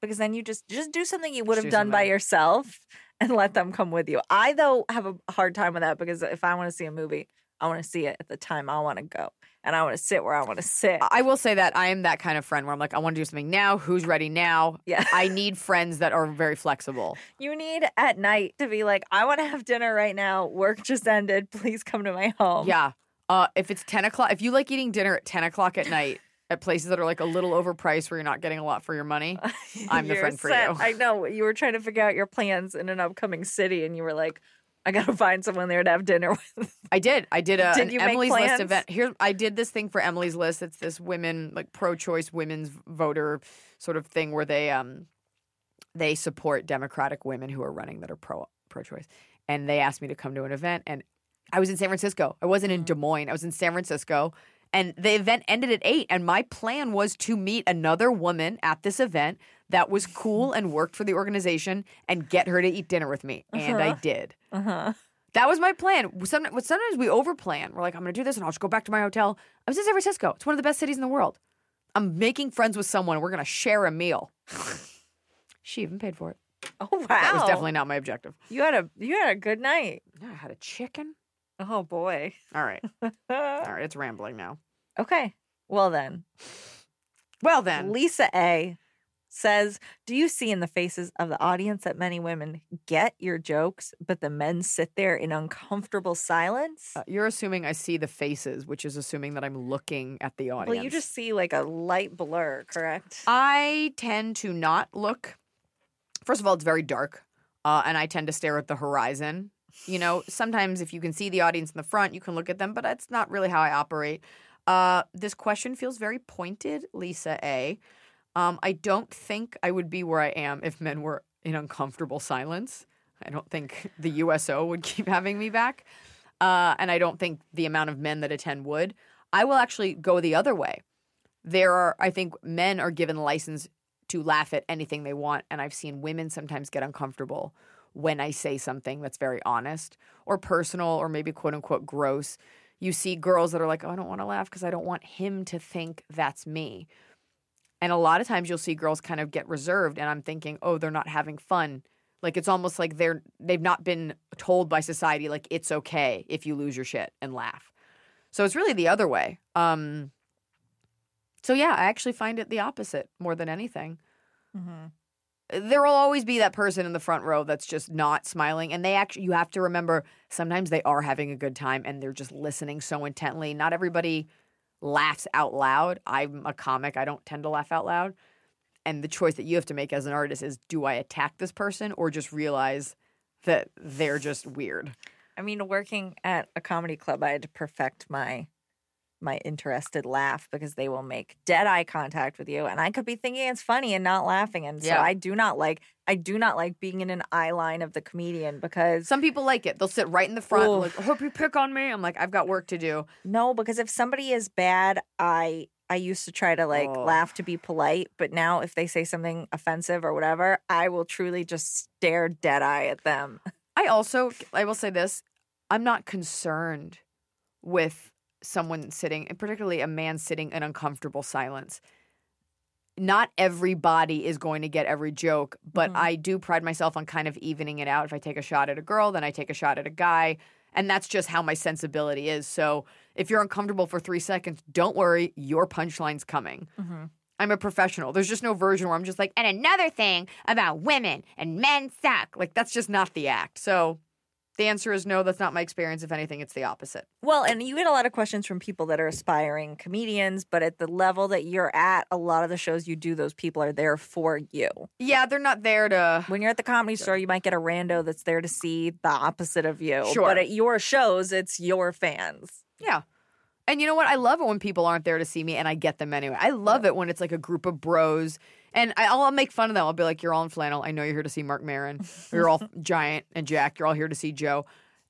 because then you just just do something you would have do done by yourself and let them come with you. I though have a hard time with that because if I want to see a movie, I want to see it at the time I want to go and I want to sit where I want to sit. I will say that I am that kind of friend where I'm like, I want to do something now. Who's ready now? Yeah. I need friends that are very flexible. You need at night to be like, I want to have dinner right now. Work just ended. Please come to my home. Yeah. Uh, if it's 10 o'clock, if you like eating dinner at 10 o'clock at night at places that are like a little overpriced where you're not getting a lot for your money, I'm the friend for set. you. I know. You were trying to figure out your plans in an upcoming city and you were like, I got to find someone there to have dinner with. I did. I did a Did an you make Emily's? List event. Here, I did this thing for Emily's List. It's this women like pro-choice women's voter sort of thing where they um they support Democratic women who are running that are pro pro-choice. And they asked me to come to an event, and I was in San Francisco. I wasn't in Des Moines. I was in San Francisco. And the event ended at eight. And my plan was to meet another woman at this event that was cool and worked for the organization and get her to eat dinner with me. And I did. Uh-huh. That was my plan. Some- Sometimes we overplan. We're like, I'm going to do this and I'll just go back to my hotel. I was in San Francisco. It's one of the best cities in the world. I'm making friends with someone. We're going to share a meal. she even paid for it. Oh wow. That was definitely not my objective. You had a you had a good night. I had a chicken. Oh boy. All right. All right. It's rambling now. okay. Well then, Well, then. Lisa A says, "Do you see in the faces of the audience that many women get your jokes, but the men sit there in uncomfortable silence?" Uh, you're assuming I see the faces, which is assuming that I'm looking at the audience. well, you just see like a light blur, correct? I tend to not look. First of all, it's very dark, uh, and I tend to stare at the horizon. You know, sometimes if you can see the audience in the front, you can look at them, but that's not really how I operate. Uh, this question feels very pointed, Lisa A. Um, I don't think I would be where I am if men were in uncomfortable silence. I don't think the USO would keep having me back. Uh, and I don't think the amount of men that attend would. I will actually go the other way. There are, I think, men are given license to laugh at anything they want. And I've seen women sometimes get uncomfortable when I say something that's very honest or personal or maybe quote unquote gross. You see girls that are like, oh, I don't want to laugh because I don't want him to think that's me. And a lot of times you'll see girls kind of get reserved, and I'm thinking, oh, they're not having fun. Like it's almost like they're they've not been told by society like it's okay if you lose your shit and laugh. So it's really the other way. Um, so yeah, I actually find it the opposite more than anything. There will always be that person in the front row that's just not smiling, and they actually you have to remember sometimes they are having a good time and they're just listening so intently. Not everybody laughs out loud. I'm a comic; I don't tend to laugh out loud. And the choice that you have to make as an artist is: do I attack this person or just realize that they're just weird? I mean, working at a comedy club, I had to perfect my my interested laugh because they will make dead eye contact with you and I could be thinking it's funny and not laughing and so Yeah. I do not like I do not like being in an eye line of the comedian because Some people like it. They'll sit right in the front. Oof. Like, hope you pick on me. I'm like, I've got work to do. no because if somebody is bad I I used to try to like Oh. laugh to be polite but now if they say something offensive or whatever I will truly just stare dead eye at them. I also, I will say this: I'm not concerned with someone sitting, and particularly a man sitting in uncomfortable silence. Not everybody is going to get every joke, but Mhm. I do pride myself on kind of evening it out. If I take a shot at a girl, then I take a shot at a guy. And that's just how my sensibility is. So if you're uncomfortable for three seconds, don't worry, your punchline's coming. I'm a professional. There's just no version where I'm just like, and another thing about women and men suck. Like, that's just not the act. So the answer is no, that's not my experience. If anything, it's the opposite. Well, and you get a lot of questions from people that are aspiring comedians, but at the level that you're at, a lot of the shows you do, those people are there for you. Yeah, they're not there to. When you're at the comedy store, you might get a rando that's there to see the opposite of you. Sure. But at your shows, it's your fans. Yeah. And you know what? I love it when people aren't there to see me and I get them anyway. I love it when it's like a group of bros and I, I'll make fun of them. I'll be like, you're all in flannel. I know you're here to see Marc Maron. You're all giant and Jack. You're all here to see Joe.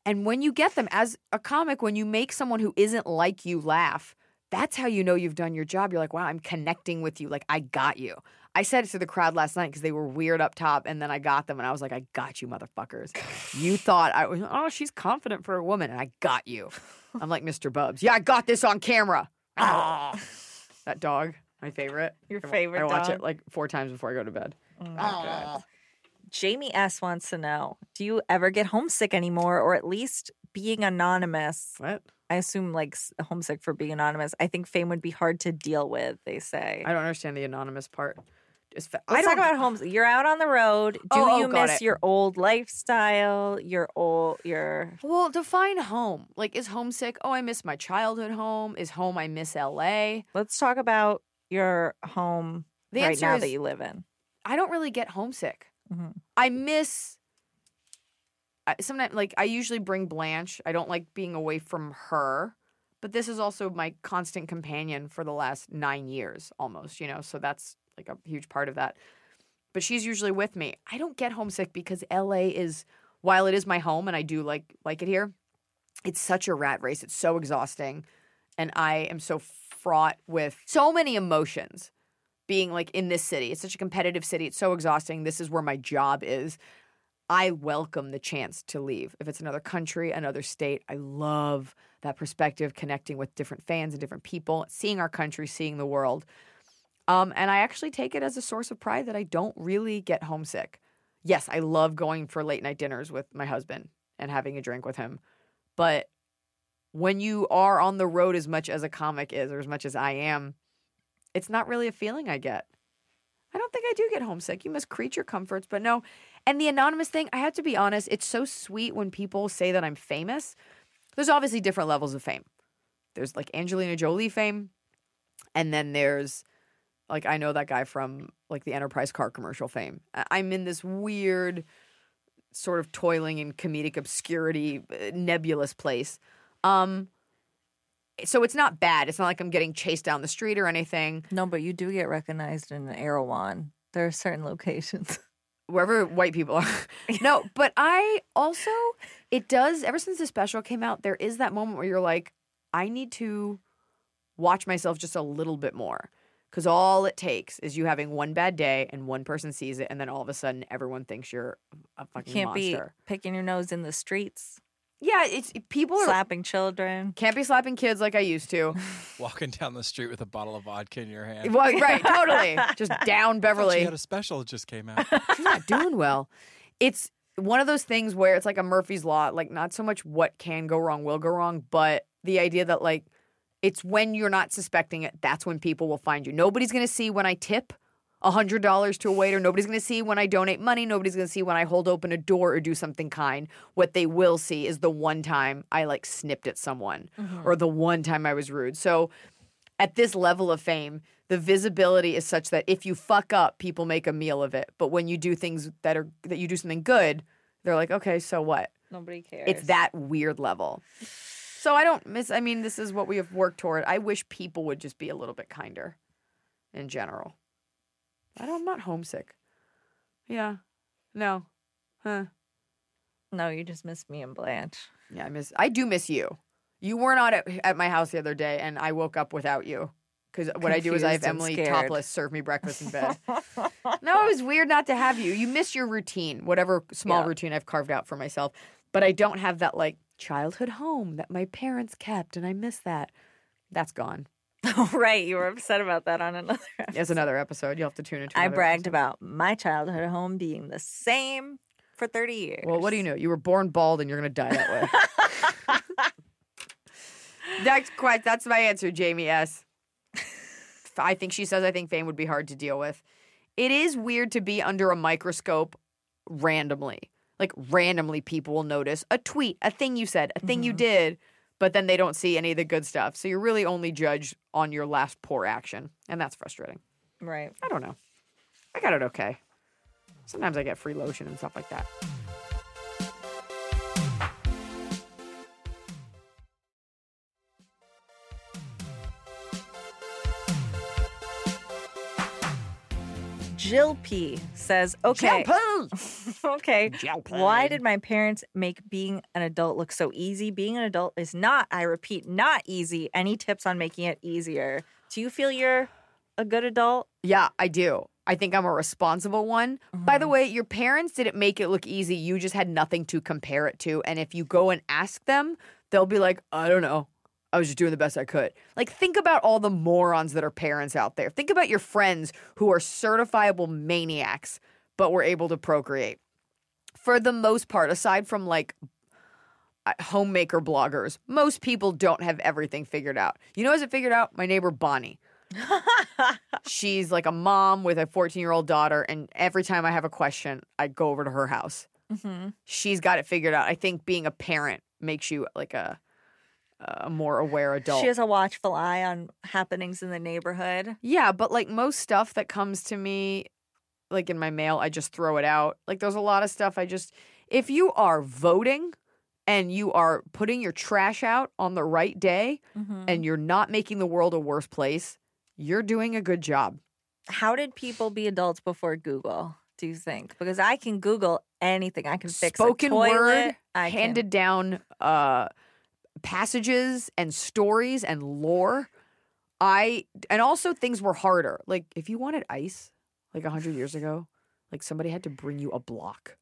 And when you get them as a comic, when you make someone who isn't like you laugh, that's how you know you've done your job. You're like, wow, I'm connecting with you. Like, I got you. I said it to the crowd last night because they were weird up top, and then I got them, and I was like, I got you, motherfuckers. You thought I was, oh, she's confident for a woman, and I got you. I'm like Mr. Bubs. Yeah, I got this on camera. Ah. that dog, my favorite. Your favorite I watch dog? it like four times before I go to bed. Mm. Oh. Jamie S wants to know Do you ever get homesick anymore, or at least being anonymous? What? I assume like homesick for being anonymous. I think fame would be hard to deal with, they say. I don't understand the anonymous part. Just fa- I Let's don't talk about homes. You're out on the road. Oh, do Oh, oh, you got miss it. your old lifestyle? Your old your Well, define home. Like, is homesick? Oh, I miss my childhood home. Is home? I miss LA. Let's talk about your home The right now is that you live in. I don't really get homesick. Mhm. I miss. I, sometimes, like I usually bring Blanche. I don't like being away from her, but this is also my constant companion for the last nine years, almost. You know, so that's like a huge part of that. But she's usually with me. I don't get homesick because LA is, while it is my home and I do like like it here, it's such a rat race. It's so exhausting, and I am so fraught with so many emotions being like in this city. It's such a competitive city. It's so exhausting. This is where my job is. I welcome the chance to leave. If it's another country, another state, I love that perspective, connecting with different fans and different people, seeing our country, seeing the world. Um, and I actually take it as a source of pride that I don't really get homesick. Yes, I love going for late night dinners with my husband and having a drink with him. But when you are on the road as much as a comic is, or as much as I am, it's not really a feeling I get. I don't think I do get homesick. You miss creature comforts, but no. And the anonymous thing, I have to be honest, it's so sweet when people say that I'm famous. There's obviously different levels of fame. There's like Angelina Jolie fame, and then there's like I know that guy from like the Enterprise car commercial fame. I'm in this weird sort of toiling in comedic obscurity, uh, nebulous place. Um so it's not bad. It's not like I'm getting chased down the street or anything. No, but you do get recognized in Erewhon. There are certain locations. wherever white people are. no, but I also it does ever since the special came out, there is that moment where you're like, I need to watch myself just a little bit more. Cause all it takes is you having one bad day and one person sees it, and then all of a sudden everyone thinks you're a You fucking can't be monster. picking your nose in the streets, Yeah, it's people are slapping children. can't be slapping kids like I used to. Walking down the street with a bottle of vodka in your hand. well, right, totally. Just down Beverly. She had a special that just came out. she's not doing well. It's one of those things where it's like a Murphy's Law, like not so much what can go wrong will go wrong, but the idea that like it's when you're not suspecting it, that's when people will find you. Nobody's gonna see when I tip hundred dollars to a waiter. Nobody's gonna see when I donate money. Nobody's gonna see when I hold open a door or do something kind. What they will see is the one time I like snipped at someone mm-hmm. or the one time I was rude. So at this level of fame, the visibility is such that if you fuck up, people make a meal of it. But when you do things that are that you do something good, they're like, okay, so what? Nobody cares. It's that weird level. So I don't miss. I mean, this is what we have worked toward. I wish people would just be a little bit kinder, in general. I don't. I'm not homesick. Yeah. No. Huh. No, you just miss me and Blanche. Yeah, I miss. I do miss you. You were not at, at my house the other day, and I woke up without you. Because what I do is I have Emily scared. topless serve me breakfast in bed. no, it was weird not to have you. You miss your routine, whatever small Yeah. routine I've carved out for myself. But I don't have that like childhood home that my parents kept, and I miss that. That's gone. Oh, right. You were upset about that on another. There's another episode. You'll have to tune into. I bragged episode. about my childhood home being the same for 30 years. Well, what do you know? You were born bald, and you're gonna die that way. That's quite. That's my answer, Jamie S. I think she says I think fame would be hard to deal with. It is weird to be under a microscope randomly. Like randomly, people will notice a tweet, a thing you said, a thing you mm-hmm. did, but then they don't see any of the good stuff. So you're really only judged on your last poor action, and that's frustrating. Right. I don't know. I got it okay. Sometimes I get free lotion and stuff like that. Jill P says, okay. okay. Jill Why did my parents make being an adult look so easy? Being an adult is not, I repeat, not easy. Any tips on making it easier? Do you feel you're a good adult? Yeah, I do. I think I'm a responsible one. By the mm-hmm. way, your parents didn't make it look easy. You just had nothing to compare it to. And if you go and ask them, they'll be like, I don't know. I was just doing the best I could. Like, think about all the morons that are parents out there. Think about your friends who are certifiable maniacs, but were able to procreate. For the most part, aside from like uh, homemaker bloggers, most people don't have everything figured out. You know, has it figured out? My neighbor Bonnie. She's like a mom with a 14 year old daughter, and every time I have a question, I go over to her house. She's got it figured out. I think being a parent makes you like a a more aware adult. She has a watchful eye on happenings in the neighborhood. Yeah, but like most stuff that comes to me, like in my mail, I just throw it out. Like there's a lot of stuff I just, if you are voting and you are putting your trash out on the right day and you're not making the world a worse place, you're doing a good job. How did people be adults before Google? Do you think? Because I can Google anything. I can fix Spoken a toilet. word, I can- handed down uh, passages and stories and lore. I and also things were harder. Like if you wanted ice, like a hundred years ago, like somebody had to bring you a block,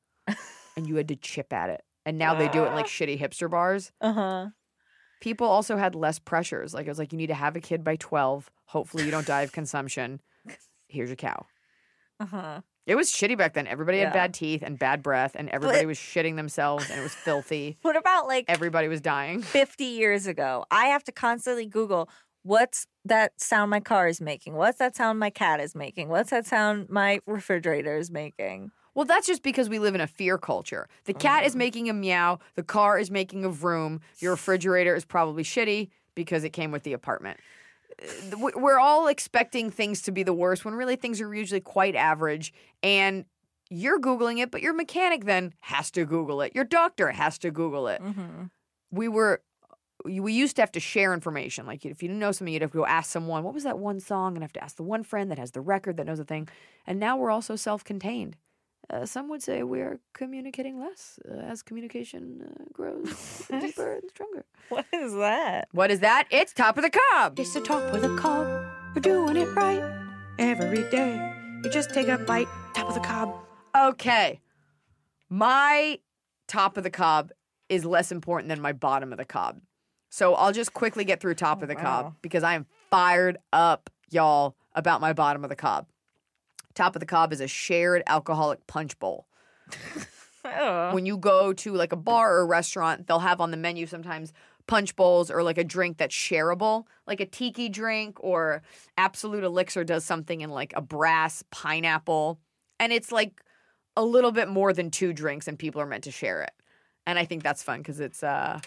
and you had to chip at it. And now they do it in like shitty hipster bars. Uh-huh. People also had less pressures. Like it was like you need to have a kid by twelve. Hopefully you don't die of consumption. Here's your cow. Uh-huh. It was shitty back then. Everybody Yeah. had bad teeth and bad breath, and everybody was shitting themselves, and it was filthy. What about like Everybody was dying. 50 years ago? I have to constantly Google what's that sound my car is making? What's that sound my cat is making? What's that sound my refrigerator is making? Well, that's just because we live in a fear culture. The cat is mm-hmm. making a meow, the car is making a vroom, your refrigerator is probably shitty because it came with the apartment. Uh, we- We're all expecting things to be the worst when really things are usually quite average. And you're Googling it, but your mechanic then has to Google it. Your doctor has to Google it. We were. We used to have to share information. Like if you didn't know something, you'd have to go ask someone, "What was that one song?" and have to ask the one friend that has the record that knows the thing. And now we're also self-contained. Uh, some would say we are communicating less uh, as communication uh, grows deeper and stronger. What is that? What is that? It's top of the cob. It's the top of the cob. We're doing it right every day. You just take a bite, top of the cob. Okay, my top of the cob is less important than my bottom of the cob. So I'll just quickly get through top of the cob because I am fired up, y'all, about my bottom of the cob. Top of the cob is a shared alcoholic punch bowl. Oh. when you go to like a bar or a restaurant, they'll have on the menu sometimes punch bowls or like a drink that's shareable, like a tiki drink or Absolute Elixir does something in like a brass pineapple. And it's like a little bit more than two drinks and people are meant to share it. And I think that's fun because it's, uh,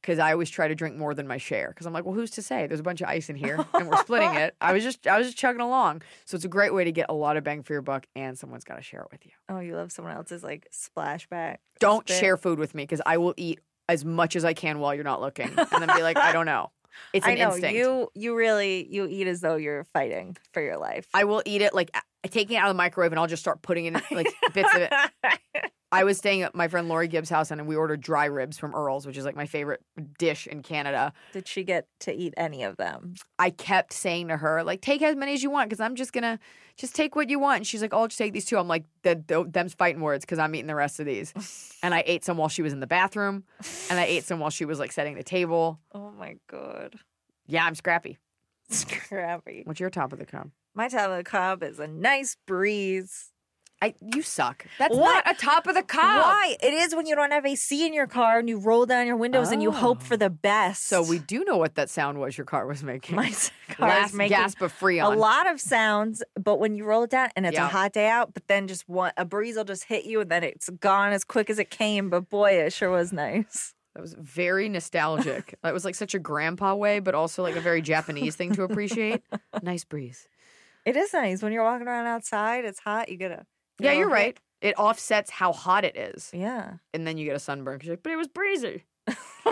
because I always try to drink more than my share. Because I'm like, well, who's to say? There's a bunch of ice in here, and we're splitting it. I was just, I was just chugging along. So it's a great way to get a lot of bang for your buck, and someone's got to share it with you. Oh, you love someone else's like splashback. Don't spit. share food with me because I will eat as much as I can while you're not looking, and then be like, I don't know. It's an I know instinct. you. You really you eat as though you're fighting for your life. I will eat it like taking it out of the microwave, and I'll just start putting in like bits of it. I was staying at my friend Lori Gibbs' house, and we ordered dry ribs from Earl's, which is like my favorite dish in Canada. Did she get to eat any of them? I kept saying to her, like, take as many as you want, because I'm just gonna just take what you want. And she's like, oh, I'll just take these two. I'm like, "Th- th- them's fighting words, because I'm eating the rest of these. and I ate some while she was in the bathroom, and I ate some while she was like setting the table. Oh my god, Yeah, I'm scrappy. scrappy. What's your top of the cup? My top of the cob is a nice breeze. I you suck. That's What? not a top of the car. Why? It is when you don't have AC in your car and you roll down your windows and you hope for oh. the best. So we do know what that sound was your car was making. my car Last making gasp of freon. a lot of sounds, but when you roll it down and it's Yeah. a hot day out, but then just one a breeze will just hit you and then it's gone as quick as it came. But boy, it sure was nice. That was very nostalgic. that was like such a grandpa way, but also like a very Japanese thing to appreciate. nice breeze. It is nice when you're walking around outside. It's hot. You get a Yeah, you're oh, right. It offsets how hot it is. Yeah. And then you get a sunburn 'cause you're like, but it was breezy.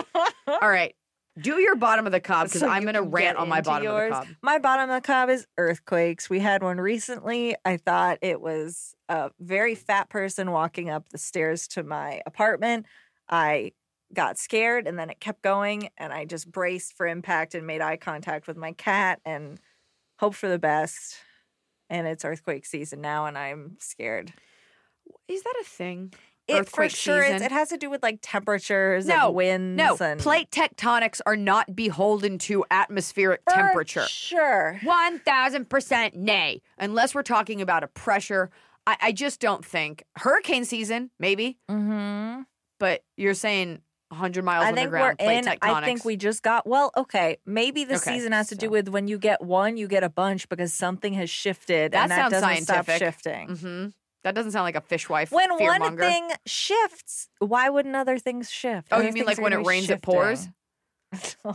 All right. Do your bottom of the cob because So I'm you going to can rant on my into bottom yours. of the cob. My bottom of the cob is earthquakes. We had one recently. I thought it was a very fat person walking up the stairs to my apartment. I got scared and then it kept going and I just braced for impact and made eye contact with my cat and hoped for the best. And it's earthquake season now and I'm scared. Is that a thing? It for Earthquake sure is. season? It has to do with like temperatures No, and winds No, and plate tectonics are not beholden to atmospheric For temperature. Sure. 1000% nay. Unless we're talking about a pressure. I, I just don't think. Hurricane season, maybe, Mm-hmm. but you're saying 100 miles I think we're in. tectonics. I think we just got. Well, okay. Maybe the Okay, season has to do with when you get one, you get a bunch because something has shifted, That and that sounds doesn't stop scientific. shifting. hmm That doesn't sound like a fishwife When one fearmonger. thing shifts, why wouldn't other things shift? Oh, Other you mean like when it rains, it pours? shifting.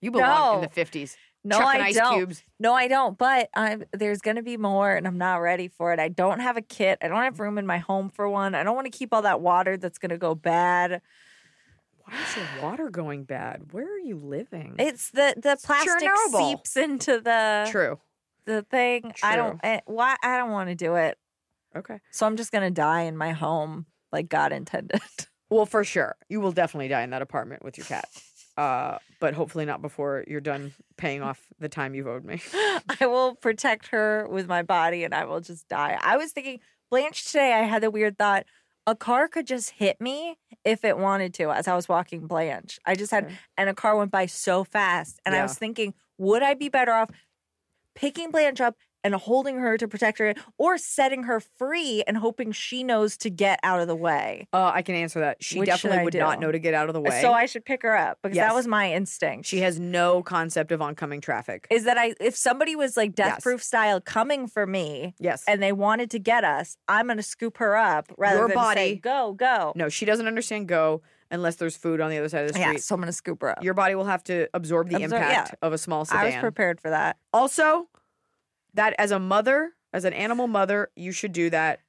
You belong in the 50s. no, I ice don't. cubes. No, I don't. But I'm, there's going to be more, and I'm not ready for it. I don't have a kit. I don't have room in my home for one. I don't want to keep all that water that's going to go bad. Why is your water going bad? Where are you living? It's the the plastic Chernobyl. seeps into the True. the thing. I don't. True. eh, Why? I don't want to do it. Okay. So I'm just gonna die in my home, like God intended. Well, for sure. You will definitely die in that apartment with your cat. Uh, but hopefully not before you're done paying off the time you've owed me. I will protect her with my body, and I will just die. I was thinking, Blanche. Today, I had the weird thought: a car could just hit me if it wanted to. As I was walking Blanche, I just had, Okay. and a car went by so fast, and I was thinking, would I be better off picking Blanche up? And holding her to protect her, or setting her free and hoping she knows to get out of the way. Uh, I can answer that. She Which definitely would not know to get out of the way. So I should pick her up because Yes. that was my instinct. she has no concept of oncoming traffic. is that I if somebody was like death Yes. proof style coming for me yes. and they wanted to get us, I'm gonna scoop her up rather Your than body- say go go. no, she doesn't understand go unless there's food on the other side of the street. Yeah, so I'm gonna scoop her up. Your body will have to absorb the Absorb- impact of a small sedan. I was prepared for that. Also, that as a mother, as an animal mother, you should do that.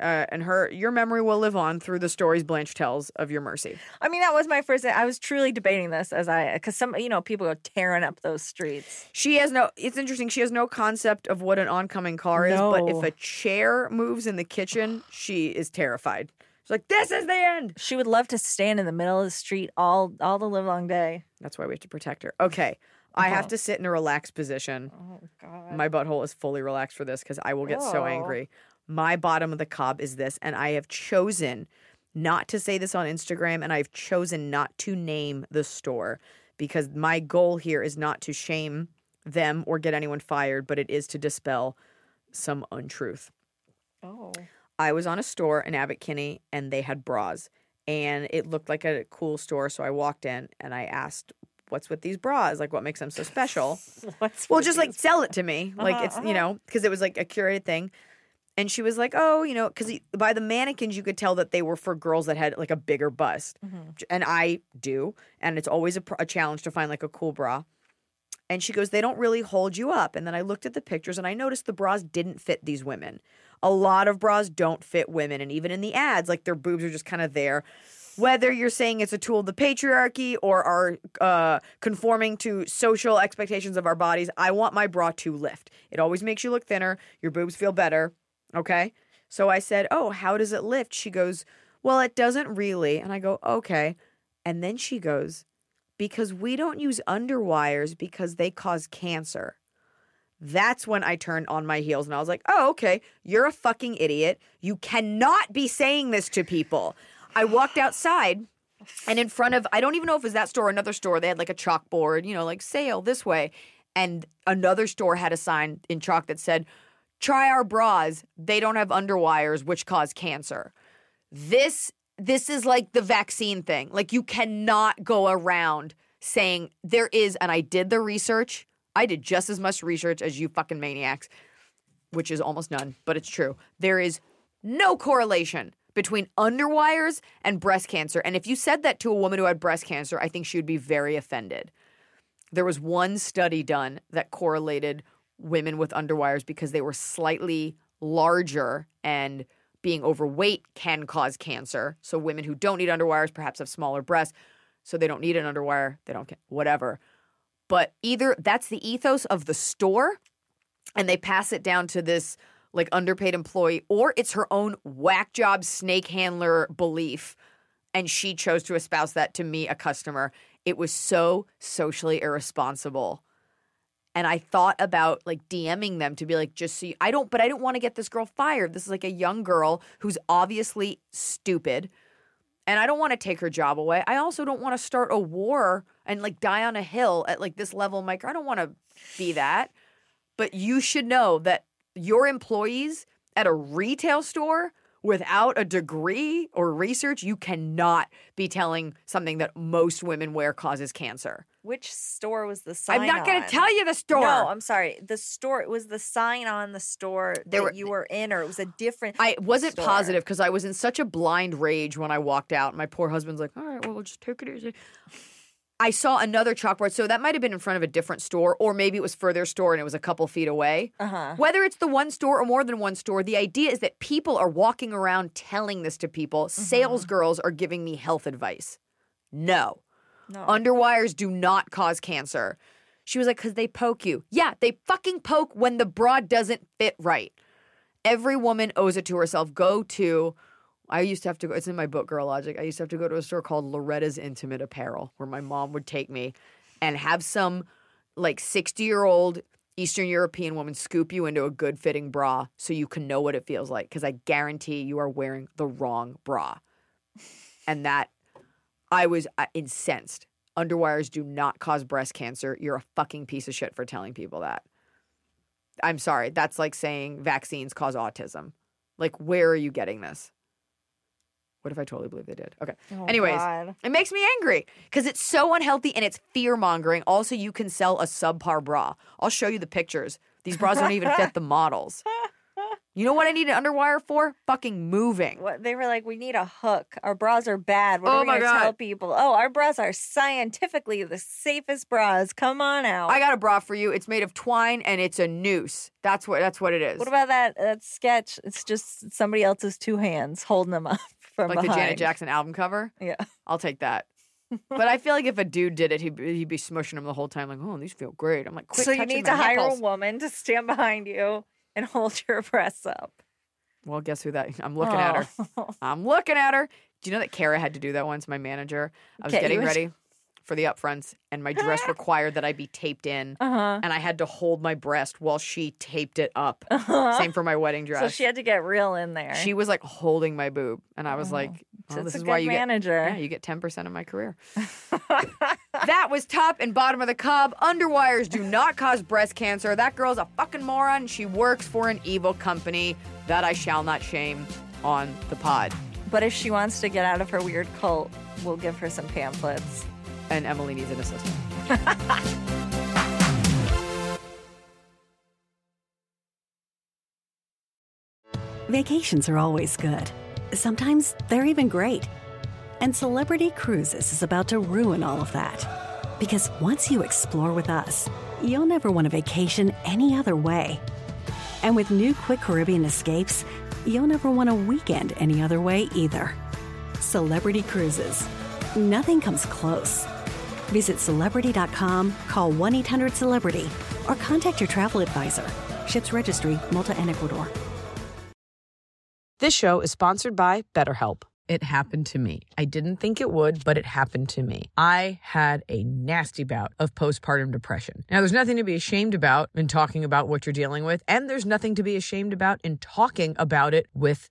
Uh, and her, your memory will live on through the stories Blanche tells of your mercy. I mean, that was my first. I was truly debating this as I because some you know people go tearing up those streets. She has no. It's interesting. She has no concept of what an oncoming car is. But if a chair moves in the kitchen, she is terrified. She's like, "This is the end." She would love to stand in the middle of the street all all the live long day. That's why we have to protect her. Okay, I have Uh-huh. to sit in a relaxed position. Oh God. My butthole is fully relaxed for this because I will get so Oh. angry. My bottom of the cob is this, and I have chosen not to say this on Instagram, and I've chosen not to name the store because my goal here is not to shame them or get anyone fired, but it is to dispel some untruth. Oh. I was on a store in Abbott Kinney and they had bras and it looked like a cool store. So I walked in and I asked, What's with these bras? Like, what makes them so special? What's well, just like sell it to me. Like, Uh-huh, it's, you uh-huh. know, because it was like a curated thing. And she was like, Oh, you know, because by the mannequins, you could tell that they were for girls that had like a bigger bust. Mhm. And I do. And it's always a, pr- a challenge to find like a cool bra. And she goes, They don't really hold you up. And then I looked at the pictures and I noticed the bras didn't fit these women. A lot of bras don't fit women. And even in the ads, like their boobs are just kind of there. Whether you're saying it's a tool of the patriarchy or are uh, conforming to social expectations of our bodies, I want my bra to lift. It always makes you look thinner. Your boobs feel better. Okay. So I said, Oh, how does it lift? She goes, Well, it doesn't really. And I go, Okay. And then she goes, Because we don't use underwires because they cause cancer. That's when I turned on my heels and I was like, oh, okay, you're a fucking idiot. You cannot be saying this to people. I walked outside and in front of, I don't even know if it was that store or another store, they had like a chalkboard, you know, like sale this way. And another store had a sign in chalk that said, try our bras. They don't have underwires, which cause cancer. This this is like the vaccine thing. Like you cannot go around saying there is, and I did the research. I did just as much research as you fucking maniacs, which is almost none, but it's true. There is no correlation between underwires and breast cancer. And if you said that to a woman who had breast cancer, I think she would be very offended. There was one study done that correlated women with underwires because they were slightly larger and being overweight can cause cancer. So women who don't need underwires perhaps have smaller breasts, so they don't need an underwire, they don't whatever. But either that's the ethos of the store and they pass it down to this like underpaid employee or it's her own whack job snake handler belief and she chose to espouse that to me a customer. It was so socially irresponsible and I thought about like DMing them to be like, just so I don't, but I don't want to get this girl fired. This is like a young girl who's obviously stupid, and I don't want to take her job away. I also don't want to start a war and like die on a hill at like this level. Mike, I don't want to be that. But you should know that your employees at a retail store without a degree or research, you cannot be telling something that most women wear causes cancer. Which store was the sign? I'm not going to tell you the store. No, I'm sorry. The store it was the sign on the store There that were- you were in, or it was a different. I wasn't store. positive because I was in such a blind rage when I walked out. My poor husband's like, "All right, well, we'll just take it easy." I saw another chalkboard, so that might have been in front of a different store, or maybe it was further store and it was a couple feet away. Uh-huh. Whether it's the one store or more than one store, the idea is that people are walking around telling this to people. Mm-hmm. Sales girls are giving me health advice. No. No. Underwires do not cause cancer. She was like, because they poke you. Yeah, they fucking poke when the bra doesn't fit right. Every woman owes it to herself. Go to, I used to have to go, it's in my book, Girl Logic. I used to have to go to a store called Loretta's Intimate Apparel, where my mom would take me and have some like 60 year old Eastern European woman scoop you into a good fitting bra so you can know what it feels like. Because I guarantee you are wearing the wrong bra. And that I was incensed. Underwires do not cause breast cancer. You're a fucking piece of shit for telling people that. I'm sorry. That's like saying vaccines cause autism. Like, where are you getting this? What if I totally believe they did? Okay. Oh, Anyways, God. it makes me angry because it's so unhealthy and it's fear mongering. Also, you can sell a subpar bra. I'll show you the pictures. These bras don't even fit the models. You know what I need an underwire for? Fucking moving. What they were like, we need a hook. Our bras are bad. What Oh are we my gonna tell people? Oh, our bras are scientifically the safest bras. Come on out. I got a bra for you. It's made of twine and it's a noose. That's what that's what it is. what about that that sketch? It's just somebody else's two hands holding them up from like the. Janet Jackson album cover? Yeah. I'll take that. but I feel like if a dude did it, he'd, be- he'd be smushing them the whole time, like, oh, these feel great. I'm like, quit so you need to hire nipples. a woman to stand behind you and hold your breasts up. Well, guess who that? I'm looking at her. Oh. I'm looking at her. Do you know that Kara had to do that once? My manager. I was getting ready for the upfronts, and my dress required that I be taped in, Uh-huh. and I had to hold my breast while she taped it up. Uh-huh. Same for my wedding dress. So she had to get real in there. She was like holding my boob, and I was like, well, it's "This is why you manager. get yeah, you get ten percent of my career." that was top and bottom of the cob. Underwires do not cause breast cancer. That girl's a fucking moron. She works for an evil company that I shall not shame on the pod. But if she wants to get out of her weird cult, we'll give her some pamphlets. And Emily needs an assistant. Vacations are always good. Sometimes they're even great. And Celebrity Cruises is about to ruin all of that. Because once you explore with us, you'll never want a vacation any other way. And with new Quick Caribbean escapes, you'll never want a weekend any other way either. Celebrity Cruises. Nothing comes close. Visit celebrity.com, call 1 800 Celebrity, or contact your travel advisor. Ships registry, Malta and Ecuador. This show is sponsored by BetterHelp. It happened to me. I didn't think it would, but it happened to me. I had a nasty bout of postpartum depression. Now, there's nothing to be ashamed about in talking about what you're dealing with, and there's nothing to be ashamed about in talking about it with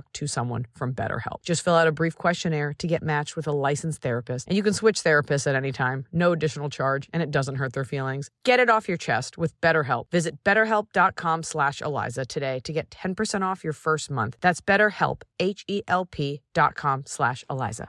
talk to someone from BetterHelp. Just fill out a brief questionnaire to get matched with a licensed therapist and you can switch therapists at any time. No additional charge and it doesn't hurt their feelings. Get it off your chest with BetterHelp. Visit betterhelp.com slash Iliza today to get 10% off your first month. That's betterhelp, H-E-L-P dot com slash Iliza.